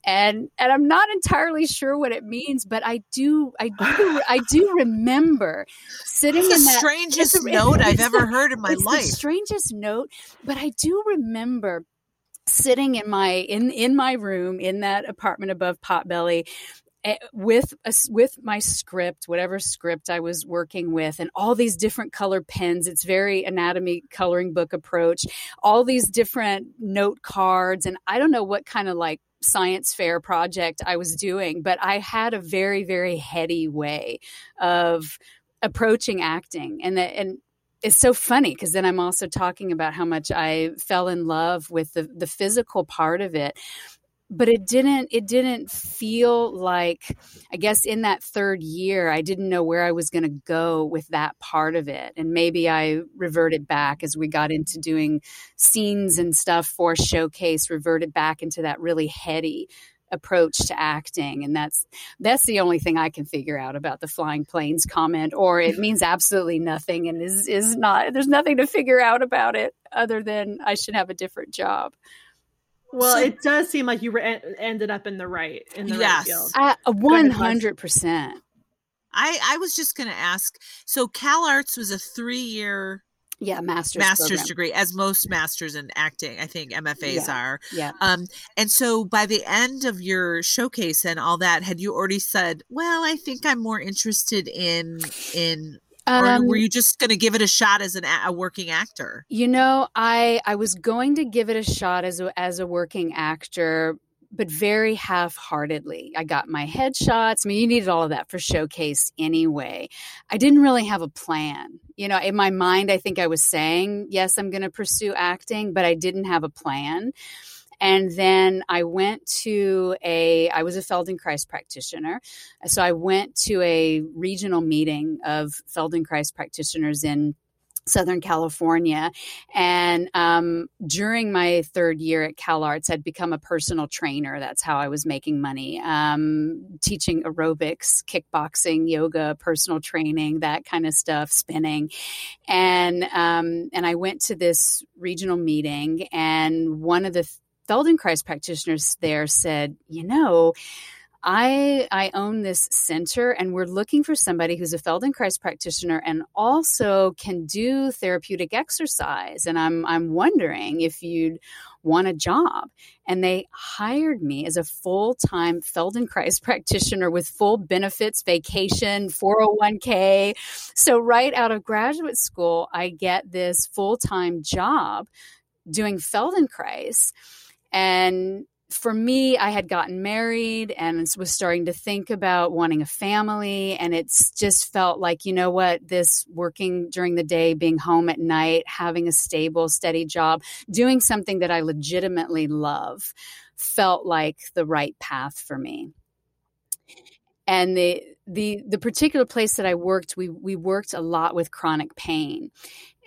D: and and I'm not entirely sure what it means, but I do I do I do remember sitting
C: it's
D: in
C: the
D: that
C: strangest a, note I've ever heard in my life.
D: strangest note, but I do remember sitting in my in in my room in that apartment above Potbelly eh, with a, with my script, whatever script I was working with, and all these different color pens. It's very anatomy coloring book approach. All these different note cards, and I don't know what kind of like science fair project I was doing, but I had a very, very heady way of approaching acting. And that, and it's so funny because then I'm also talking about how much I fell in love with the, the physical part of it but it didn't it didn't feel like i guess in that third year i didn't know where i was going to go with that part of it. And maybe i reverted back as we got into doing scenes and stuff for showcase reverted back into that really heady approach to acting. And that's that's the only thing i can figure out about the flying planes comment or it means absolutely nothing and is is not there's nothing to figure out about it other than i should have a different job
B: well, so, it does seem like you re- ended up in the right in the yes. right field.
D: Uh, one hundred percent.
C: I I was just going to ask. So Cal Arts was a three year
D: yeah master's
C: master's
D: program.
C: degree as most masters in acting i think mfas
D: yeah.
C: are
D: yeah
C: um and so by the end of your showcase and all that had you already said well i think i'm more interested in in um, or were you just going to give it a shot as an, a working actor?
D: You know, I I was going to give it a shot as a, as a working actor, but very half-heartedly. I got my headshots. I mean, you needed all of that for showcase anyway. I didn't really have a plan. You know, in my mind, I think I was saying, yes, I'm going to pursue acting, but I didn't have a plan. And then I went to a, I was a Feldenkrais practitioner. So I went to a regional meeting of Feldenkrais practitioners in Southern California. And um, during my third year at Cal Arts, I'd become a personal trainer. That's how I was making money, um, teaching aerobics, kickboxing, yoga, personal training, that kind of stuff, spinning. And um, and I went to this regional meeting, and one of the Feldenkrais practitioners there said, you know, I I own this center and we're looking for somebody who's a Feldenkrais practitioner and also can do therapeutic exercise. And I'm I'm wondering if you'd want a job. And they hired me as a full-time Feldenkrais practitioner with full benefits, vacation, 401k. So right out of graduate school I get this full-time job doing Feldenkrais and for me, I had gotten married and was starting to think about wanting a family. And it's just felt like, you know what, this working during the day, being home at night, having a stable, steady job, doing something that I legitimately love felt like the right path for me. And the the the particular place that I worked, we we worked a lot with chronic pain.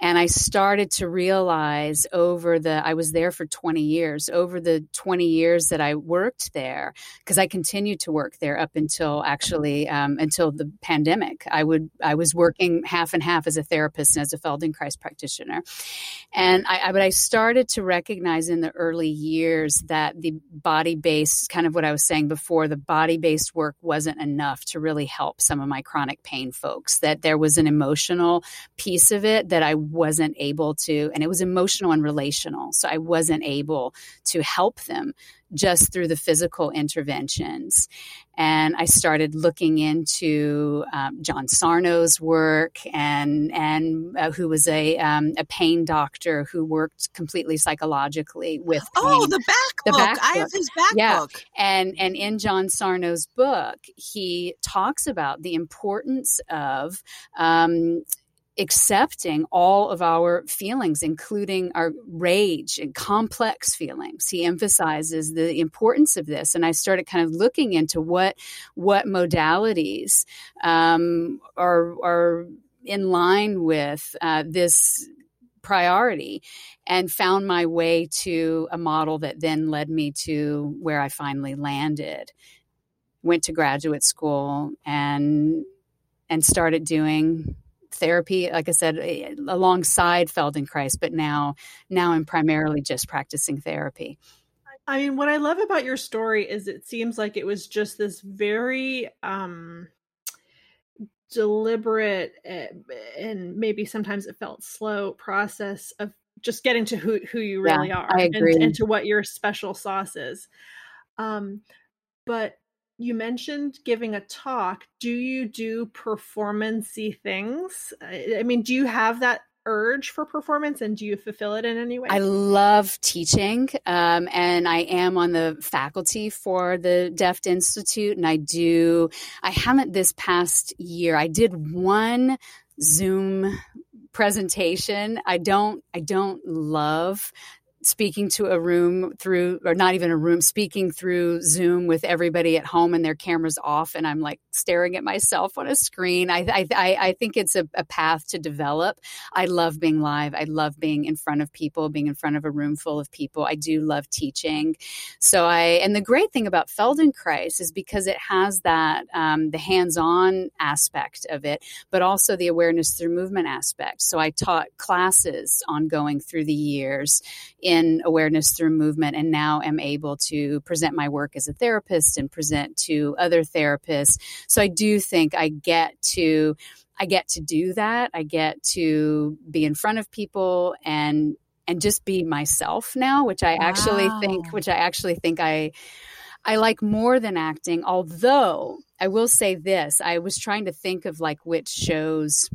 D: And I started to realize over the, I was there for 20 years, over the 20 years that I worked there, because I continued to work there up until actually, um, until the pandemic. I would, I was working half and half as a therapist and as a Feldenkrais practitioner. And I, I but I started to recognize in the early years that the body based, kind of what I was saying before, the body based work wasn't enough to really help some of my chronic pain folks, that there was an emotional piece of it that I wasn't able to, and it was emotional and relational. So I wasn't able to help them just through the physical interventions. And I started looking into um, John Sarno's work, and and uh, who was a um, a pain doctor who worked completely psychologically with
C: oh, pain. oh the back the book. Back I have his back
D: yeah.
C: book.
D: And and in John Sarno's book, he talks about the importance of um, accepting all of our feelings, including our rage and complex feelings. He emphasizes the importance of this, and I started kind of looking into what what modalities um, are are in line with uh, this priority and found my way to a model that then led me to where I finally landed. Went to graduate school and and started doing therapy like i said eh, alongside feldenkrais but now now i'm primarily just practicing therapy.
B: I mean what i love about your story is it seems like it was just this very um deliberate eh, and maybe sometimes it felt slow process of just getting to who who you really
D: yeah,
B: are
D: and,
B: and, to what your special sauce is. Um but you mentioned giving a talk. Do you do performancy things? I mean, do you have that urge for performance and do you fulfill it in any way?
D: I love teaching um, and I am on the faculty for the Deft Institute and I do, I haven't this past year, I did one Zoom presentation. I don't, I don't love speaking to a room through or not even a room speaking through zoom with everybody at home and their cameras off and i'm like staring at myself on a screen. I i, I think it's a, a, path to develop. I love being live. I love being in front of people being in front of a room full of people. I do love teaching. So i and the great thing about feldenkrais is because it has that um, the hands-on aspect of it but also the awareness through movement aspect. So i taught classes ongoing through the years in awareness through movement and now am able to present my work as a therapist and present to other therapists. So I do think I get to I get to do that. I get to be in front of people and and just be myself now, which I wow. actually think which I actually think I I like more than acting, although I will say this. I was trying to think of like which shows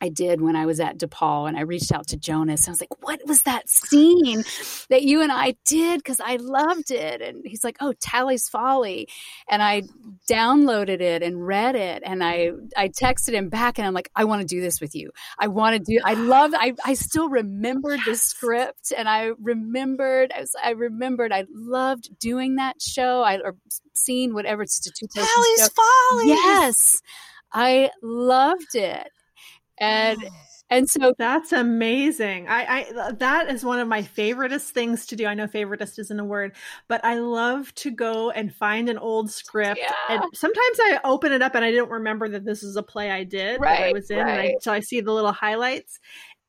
D: I did when I was at DePaul and I reached out to Jonas. I was like, what was that scene that you and I did? Because I loved it. And he's like, oh, Talley's Folly. And I downloaded it and read it. And I, I texted him back and I'm like, I want to do this with you. I want to do, I love, I, I still remembered yes. the script and I remembered, I, was, I remembered, I loved doing that show. I, or seeing whatever it's a two
A: Talley's Folly.
D: Yes. I loved it and and so
B: that's amazing. I, I that is one of my favoriteest things to do. I know favoritist isn't a word, but I love to go and find an old script. Yeah. And sometimes I open it up and I didn't remember that this is a play I did right, that I was in, right. I, so I see the little highlights.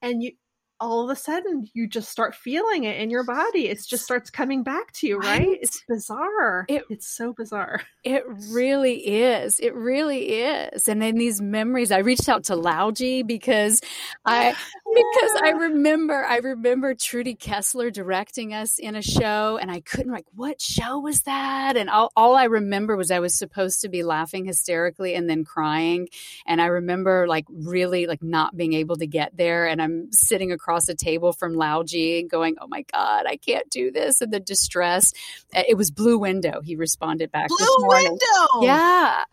B: And you all of a sudden you just start feeling it in your body. It just starts coming back to you, right? right? It's bizarre. It, it's so bizarre.
D: It really is. It really is. And then these memories, I reached out to Lauji because I because I remember I remember Trudy Kessler directing us in a show and I couldn't like what show was that? And all, all I remember was I was supposed to be laughing hysterically and then crying. And I remember like really like not being able to get there and I'm sitting across across a table from Lauji going, Oh my God, I can't do this. And the distress. Uh, it was Blue Window. He responded back.
A: Blue Window.
D: Yeah.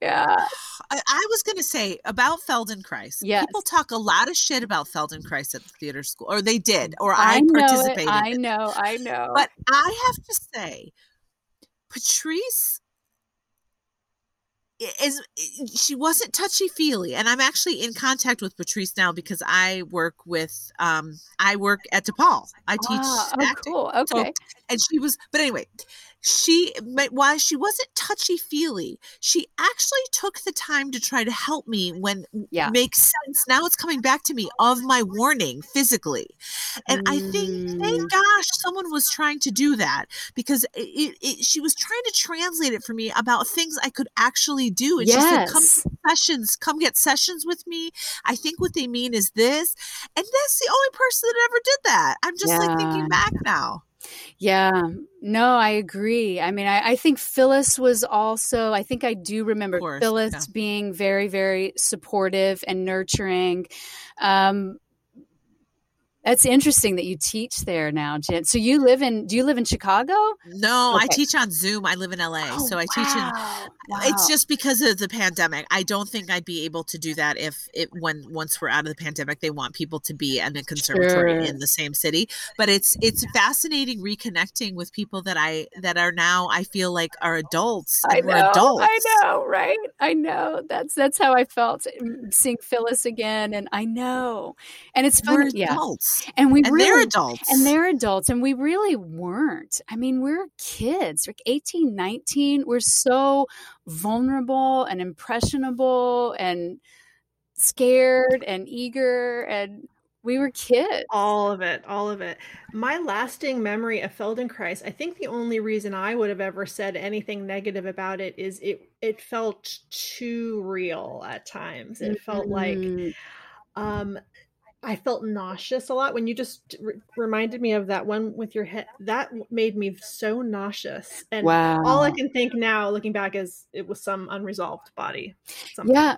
D: Yeah.
A: I, I, was going to say about Feldenkrais.
D: Yes.
A: People talk a lot of shit about Feldenkrais at the theater school, or they did, or I, I participated.
D: I know, I know.
A: But I have to say, Patrice is she wasn't touchy feely and i'm actually in contact with patrice now because i work with um i work at depaul. I teach ah,
D: oh, cool okay. so,
A: and she was but anyway she while she wasn't touchy feely she actually took the time to try to help me when
D: yeah
A: makes sense now it's coming back to me of my warning physically and mm. i think thank mm. gosh someone was trying to do that because it, it, she was trying to translate it for me about things i could actually do and
D: yes.
A: she said come sessions come get sessions with me i think what they mean is this and that's the only person that ever did that i'm just yeah. like thinking back now
D: yeah, no, I agree. I mean, I, I, think Phyllis was also, I think I do remember course, Phyllis yeah. being very, very supportive and nurturing. Um, That's interesting that you teach there now, Jen. So you live in? Do you live in Chicago?
A: No, okay. I teach on Zoom. I live in LA, oh, so I wow. teach in. Wow. It's just because of the pandemic. I don't think I'd be able to do that if it when once we're out of the pandemic, they want people to be in a conservatory sure. in the same city. But it's it's fascinating reconnecting with people that I that are now I feel like are adults.
D: I know, we're adults. I know, right? I know. That's that's how I felt mm, seeing Phyllis again, and I know, and it's fun.
A: We're
D: yeah.
A: adults
D: and we
A: and
D: really,
A: they're adults
D: and they're adults and we really weren't i mean we're kids like 18 19 we're so vulnerable and impressionable and scared and eager and we were kids.
B: All of it, all of it. My lasting memory of Feldenkrais, I think the only reason I would have ever said anything negative about it is it it felt too real at times. It felt mm-hmm. like um I felt nauseous a lot when you just re- reminded me of that one with your head. That made me so nauseous. And wow. all I can think now, looking back, is it was some unresolved body.
D: Something. Yeah.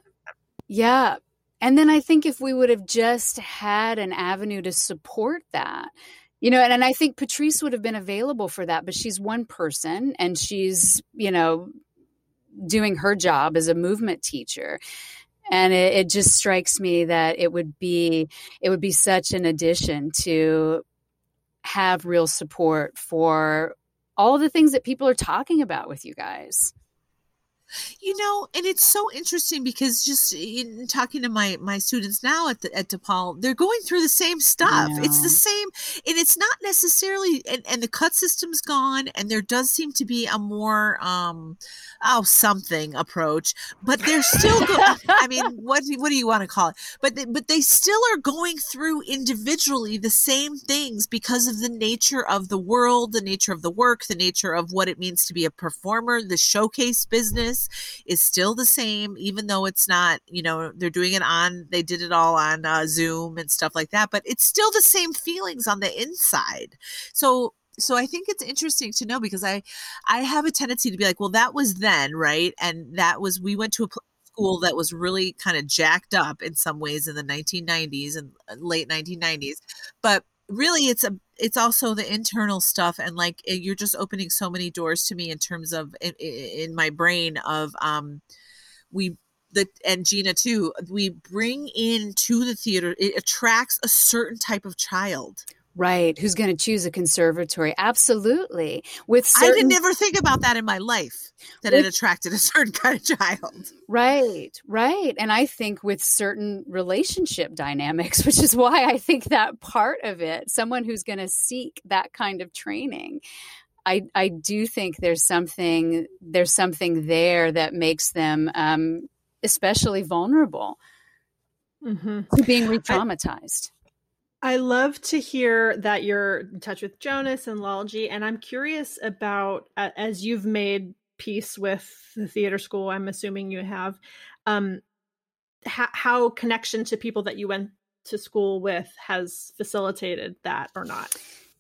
D: Yeah. And then I think if we would have just had an avenue to support that, you know, and, and I think Patrice would have been available for that, but she's one person and she's, you know, doing her job as a movement teacher and it, it, just strikes me that it would be it would be such an addition to have real support for all the things that people are talking about with you guys
A: you know, and it's so interesting because just in talking to my my students now at the, at DePaul, they're going through the same stuff. It's the same, and it's not necessarily. And, and the cut system's gone, and there does seem to be a more um, oh something approach, but they're still. Go- I mean, what what do you want to call it? But they, but they still are going through individually the same things because of the nature of the world, the nature of the work, the nature of what it means to be a performer, the showcase business is still the same, even though it's not, you know, they're doing it on, they did it all on uh, Zoom and stuff like that, but it's still the same feelings on the inside. So, so I think it's interesting to know because I, I have a tendency to be like, well, that was then, right? And that was we went to a school that was really kind of jacked up in some ways in the 1990s and uh, late 1990s, but really it's a it's also the internal stuff and like you're just opening so many doors to me in terms of in, in my brain of um we the and Gina too we bring into the theater it attracts a certain type of child
D: Right. Who's going to choose a conservatory? Absolutely. With certain...
A: I didn't ever think about that in my life that with... it attracted a certain kind of child.
D: Right. Right. And I think with certain relationship dynamics, which is why I think that part of it, someone who's going to seek that kind of training, I, I do think there's something there's something there that makes them um, especially vulnerable mm-hmm. to being re-traumatized.
B: I love to hear that you're in touch with Jonas and Lalji, and I'm curious about uh, as you've made peace with the theater school. I'm assuming you have, um, ha- how connection to people that you went to school with has facilitated that or not.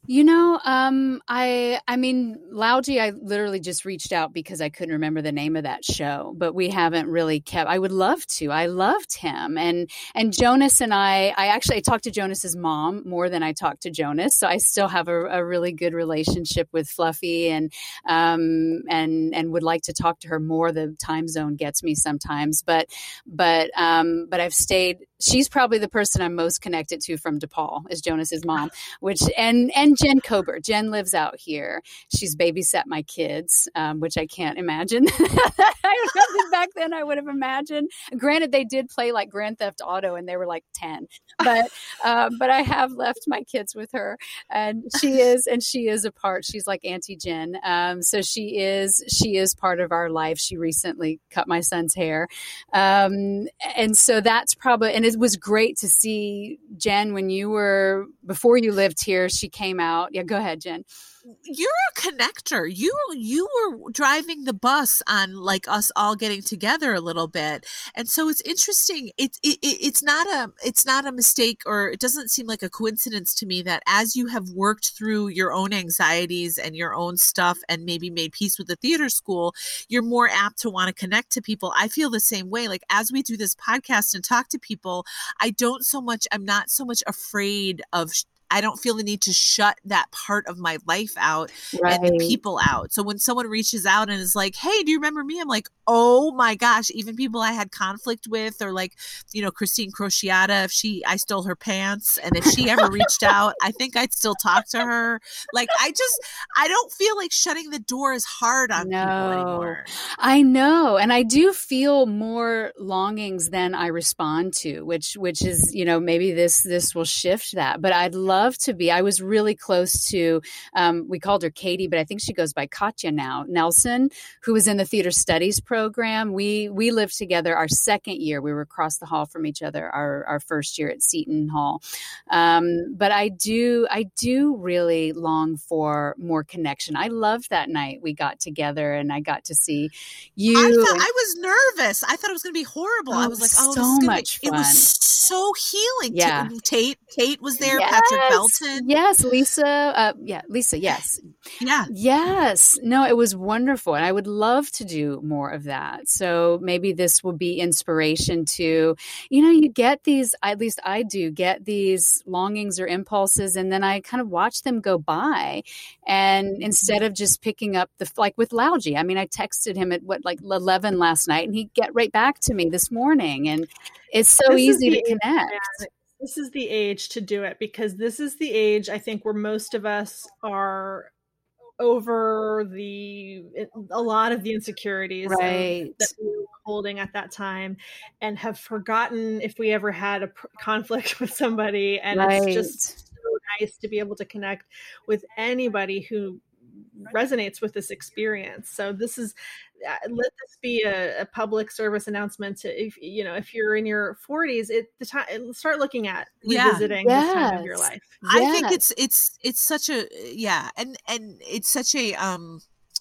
D: You know, um, I I mean, Lalji, I literally just reached out because I couldn't remember the name of that show, but we haven't really kept. I would love to. I loved him, and and Jonas and I. I actually I talked to Jonas's mom more than I talked to Jonas, so I still have a, a really good relationship with Fluffy, and um and and would like to talk to her more. The time zone gets me sometimes, but but um but I've stayed she's probably the person I'm most connected to from DePaul is Jonas's mom, which and and Jen Kober. Jen lives out here. She's babysat my kids, um, which I can't imagine. I back then I would have imagined. Granted, they did play like Grand Theft Auto and they were like ten, but uh, but I have left my kids with her, and she is and she is a part. She's like Auntie Jen, um, so she is she is part of our life. She recently cut my son's hair, um, and so that's probably and it was great to see Jen when you were before you lived here. She came out. Yeah, go ahead, Jen
A: you're a connector. You you were driving the bus on like us all getting together a little bit, and so it's interesting. It, it it's not a it's not a mistake, or it doesn't seem like a coincidence to me that as you have worked through your own anxieties and your own stuff, and maybe made peace with the theater school, you're more apt to want to connect to people. I feel the same way. Like as we do this podcast and talk to people, I don't so much. I'm not so much afraid of I don't feel the need to shut that part of my life out
D: Right.
A: and the people out. So when someone reaches out and is like, "Hey, do you remember me?" I'm like, "Oh my gosh!" Even people I had conflict with, or like, you know, Christine Crociata. If she, I stole her pants, and if she ever reached out, I think I'd still talk to her. Like, I just, I don't feel like shutting the door is hard on people anymore.
D: I know, and I do feel more longings than I respond to, which which is you know maybe this this will shift that. But I'd love to be. I was really close to. Um, we called her Katie, but I think she goes by Katya now. Nelson, who was in the theater studies program. We we lived together our second year. We were across the hall from each other. Our our first year at Seton Hall. Um, but I do I do really long for more connection. I loved that night we got together and I got to see you.
A: I thought
D: and-
A: I was nervous. I thought it was going to be horrible. I
D: Oh,
A: was like, "Oh,
D: so much
A: be, It was so healing.
D: Yeah.
A: Tate, Tate was there. Patrick
D: Yes,
A: Belton.
D: Yes, Lisa. Uh, yeah, Lisa. Yes,
A: Yeah.
D: yes. No, it was wonderful, and I would love to do more of that. So maybe this will be inspiration to, you know, you get these. At least I do get these longings or impulses, and then I kind of watch them go by, and instead of just picking up the like with Lalji, I mean, I texted him at what like eleven last night, and he get right back to me this morning, and it's so
B: This
D: easy to connect.
B: This is the age to do it because this is the age I think where most of us are over the a lot of the insecurities
D: Right.
B: that we were holding at that time and have forgotten if we ever had a pr- conflict with somebody. And it's just so nice to be able to connect with anybody who resonates with this experience. So this is let this be a, a public service announcement to if you know if you're in your 40s it the time start looking at
A: Yeah.
B: revisiting this time of your
D: Yes.
B: life
A: I think it's it's it's such a yeah, and and it's such a um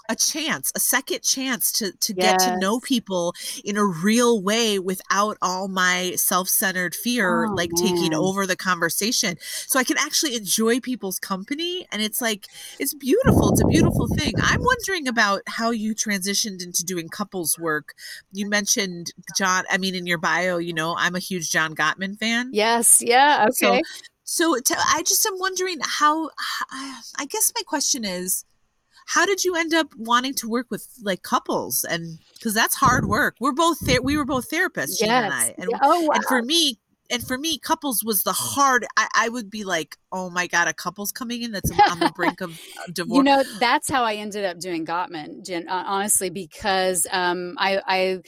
A: a chance, a second chance to to get to know people in a real way without all my self-centered fear
D: Oh,
A: like taking over the conversation. So I can actually enjoy people's company and it's like it's beautiful. It's a beautiful thing. I'm wondering about how you transitioned into doing couples work. You mentioned John, I mean in your bio, you know, I'm a huge John Gottman fan.
D: Yes. Yeah.
A: So,
D: Okay.
A: So to, I just am wondering how. I guess my question is, how did you end up wanting to work with like couples? And because that's hard work. We're both there. We were both therapists, Gina and I.
D: yes.
A: And,
D: Oh, wow.
A: and for me, and for me, couples was the hard. I, I would be like, oh my god, a couple's coming in that's on the brink of of divorce.
D: You know, that's how I ended up doing Gottman, Jen, uh, honestly, because um, I, I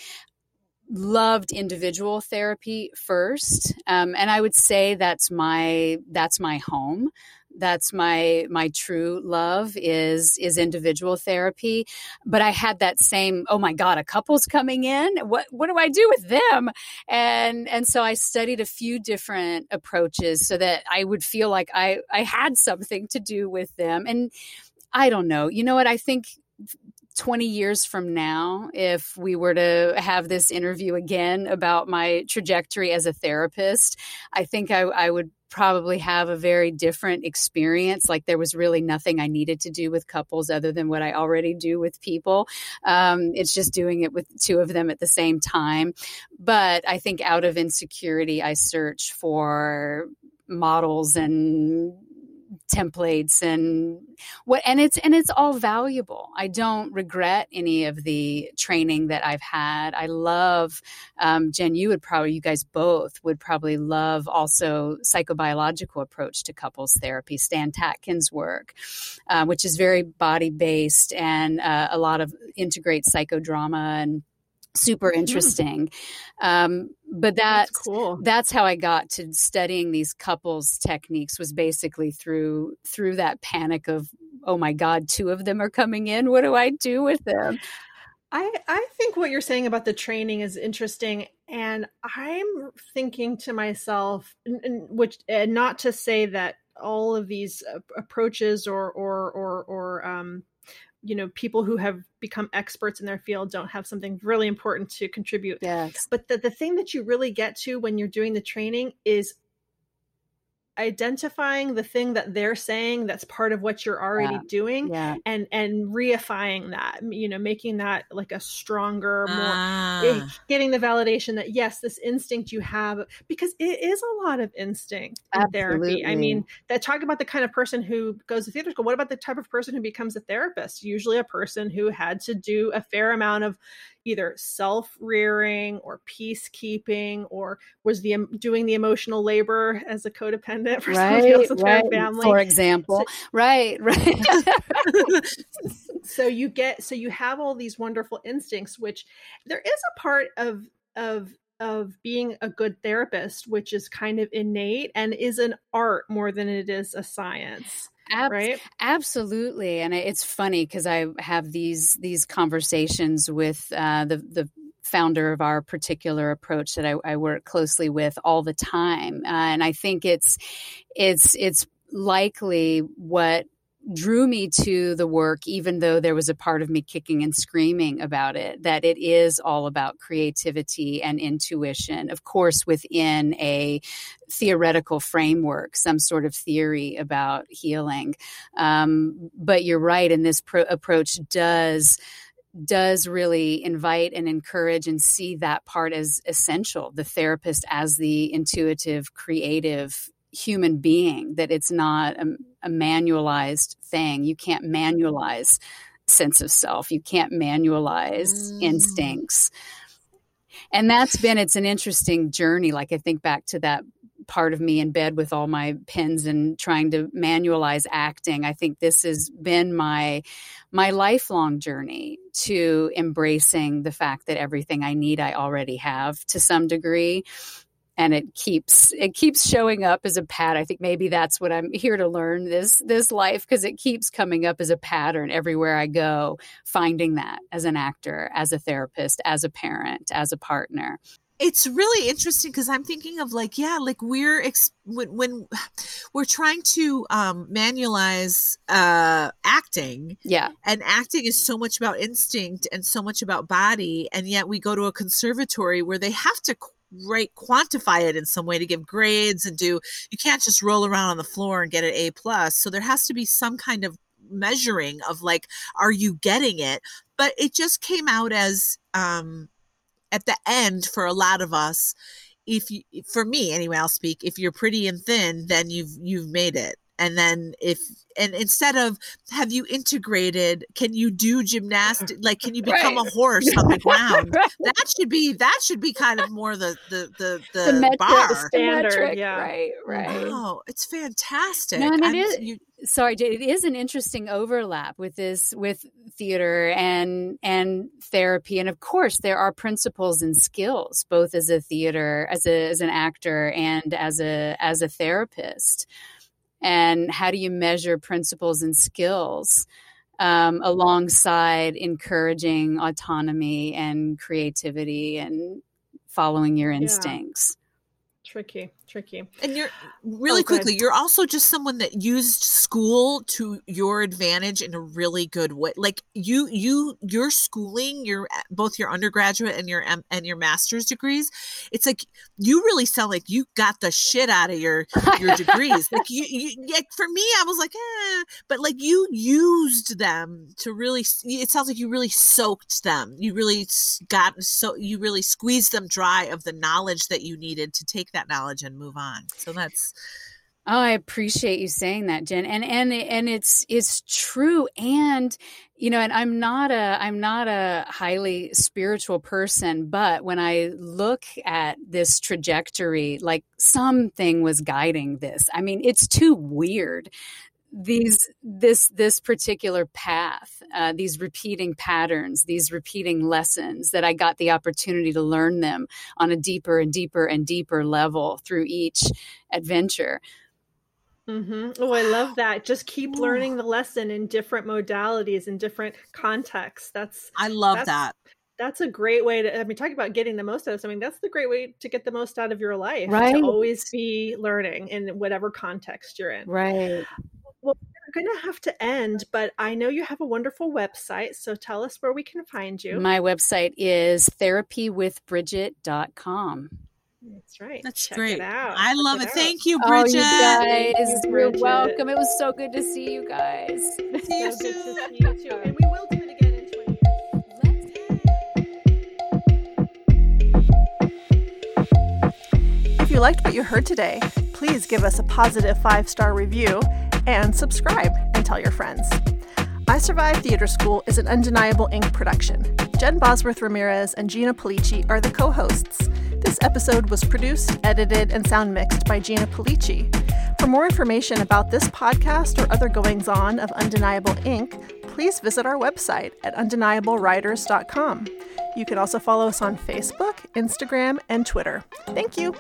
D: loved individual therapy first, um, and I would say that's my that's my home. That's my my true love is is individual therapy. But I had that same oh my god, a couple's coming in. What what do I do with them? And and so I studied a few different approaches so that I would feel like I I had something to do with them. And I don't know. You know what? I think 20 years from now, if we were to have this interview again about my trajectory as a therapist, I think I, I would probably have a very different experience. Like there was really nothing I needed to do with couples other than what I already do with people. Um, it's just doing it with two of them at the same time. But I think out of insecurity, I search for models and templates and what and it's and it's all valuable. I don't regret any of the training that i've had. I love um, jen you would probably you guys both would probably love also psychobiological approach to couples therapy stan tatkin's work uh, which is very body based and uh, a lot of integrates psychodrama and super interesting. Um, but that
B: that's cool.
D: that's how I got to studying these couples techniques was basically through through that panic of oh my god two of them are coming in. What do I do with them?
B: I, I think what you're saying about the training is interesting, and I'm thinking to myself, which and not to say that all of these uh, approaches or or or or um, you know people who have become experts in their field don't have something really important to contribute.
D: yes
B: But the the thing that you really get to when you're doing the training is identifying the thing that they're saying that's part of what you're already
D: Yeah.
B: doing
D: Yeah.
B: and and reifying that you know making that like a stronger more
E: Ah.
B: getting the validation that yes this instinct you have because it is a lot of instinct in therapy i mean that talk about the kind of person who goes to theater school what about the type of person who becomes a therapist usually a person who had to do a fair amount of either self-rearing or peacekeeping or was the doing the emotional labor as a codependent for somebody else in their family.
D: For example, right, right.
B: so you get so you have all these wonderful instincts which there is a part of of of being a good therapist which is kind of innate and is an art more than it is a science
D: Ab-
B: right?
D: Absolutely, and it's funny because I have these these conversations with uh, the the founder of our particular approach that I, I work closely with all the time, uh, and I think it's it's it's likely what drew me to the work even though there was a part of me kicking and screaming about it that it is all about creativity and intuition of course within a theoretical framework some sort of theory about healing. Um, but you're right and this pro- approach does does really invite and encourage and see that part as essential the therapist as the intuitive creative human being that it's not a, a manualized thing. You can't manualize sense of self. You can't manualize
E: Mm.
D: instincts. And that's been it's an interesting journey. Like i think back to that part of me in bed with all my pens and trying to manualize acting. I think this has been my my lifelong journey to embracing the fact that everything i need i already have to some degree and it keeps it keeps showing up as a pad i think maybe that's what i'm here to learn this this life because it keeps coming up as a pattern everywhere i go finding that as an actor as a therapist as a parent as a partner.
A: It's really interesting because I'm thinking of like, yeah, like we're ex- when, when we're trying to um, manualize uh, acting,
D: yeah.
A: and acting is so much about instinct and so much about body, and yet we go to a conservatory where they have to right quantify it in some way to give grades and do. You can't just roll around on the floor and get an A plus. So there has to be some kind of measuring of like, are you getting it? But it just came out as um at the end for a lot of us if you for me anyway i'll speak if you're pretty and thin then you've you've made it and then if and instead of have you integrated can you do gymnastics like can you become
D: Right.
A: a horse on the ground
D: Right.
A: that should be that should be kind of more the the the, the,
D: The metric,
A: bar
B: the standard,
D: metric,
B: yeah.
D: right right
A: oh it's fantastic
D: No, and it
A: you-
D: sorry it is an interesting overlap with this with theater and and therapy and of course there are principles and skills both as a theater as a as an actor and as a as a therapist and how do you measure principles and skills um, alongside encouraging autonomy and creativity and following your instincts
B: tricky tricky
A: And you're really
B: Oh, go ahead.
A: quickly, you're also just someone that used school to your advantage in a really good way. Like you, you, your schooling, your both your undergraduate and your M- and your master's degrees. It's like you really sound like you got the shit out of your your degrees. Like you, you like for me, I was like, eh, but like you used them to really. It sounds like you really soaked them. You really got so you really squeezed them dry of the knowledge that you needed to take that knowledge and move on. So that's
D: Oh, I appreciate you saying that, Jen. And and and it's it's true. And you know, and I'm not a I'm not a highly spiritual person, but when I look at this trajectory, like something was guiding this. I mean, it's too weird. These this this particular path, uh, these repeating patterns, these repeating lessons that I got the opportunity to learn them on a deeper and deeper and deeper level through each adventure.
B: Mm-hmm. oh i love that just keep
A: Ooh.
B: learning the lesson in different modalities in different contexts that's
A: I love
B: That's-
A: that.
B: that's a great way to i mean talk about getting the most out of something that's the great way to get the most out of your life
D: Right.
B: to always be learning in whatever context you're in
D: Right.
B: We're gonna have to end but i know you have a wonderful website so tell us where we can find you
D: My website is therapywithbridget.com.
B: That's right.
A: That's
B: Check
A: great.
B: It out.
A: I
B: Check
A: love it.
B: out.
A: Thank you,
D: Oh,
A: Bridget.
D: you guys,
B: Thank you,
D: you're welcome. It was so good to see you guys.
A: See you
B: So good to
A: soon.
B: see you too. And we will do it again in 20 years. Let's hey. If you liked what you heard today, please give us a positive five star review and subscribe and tell your friends. I Survive Theater School is an Undeniable Inc production. Jen Bosworth Ramirez and Gina Pulice are the co hosts. This episode was produced, edited, and sound mixed by Gina Pulice. For more information about this podcast or other goings on of Undeniable Inc., please visit our website at undeniablewriters.com. You can also follow us on Facebook, Instagram, and Twitter. Thank you.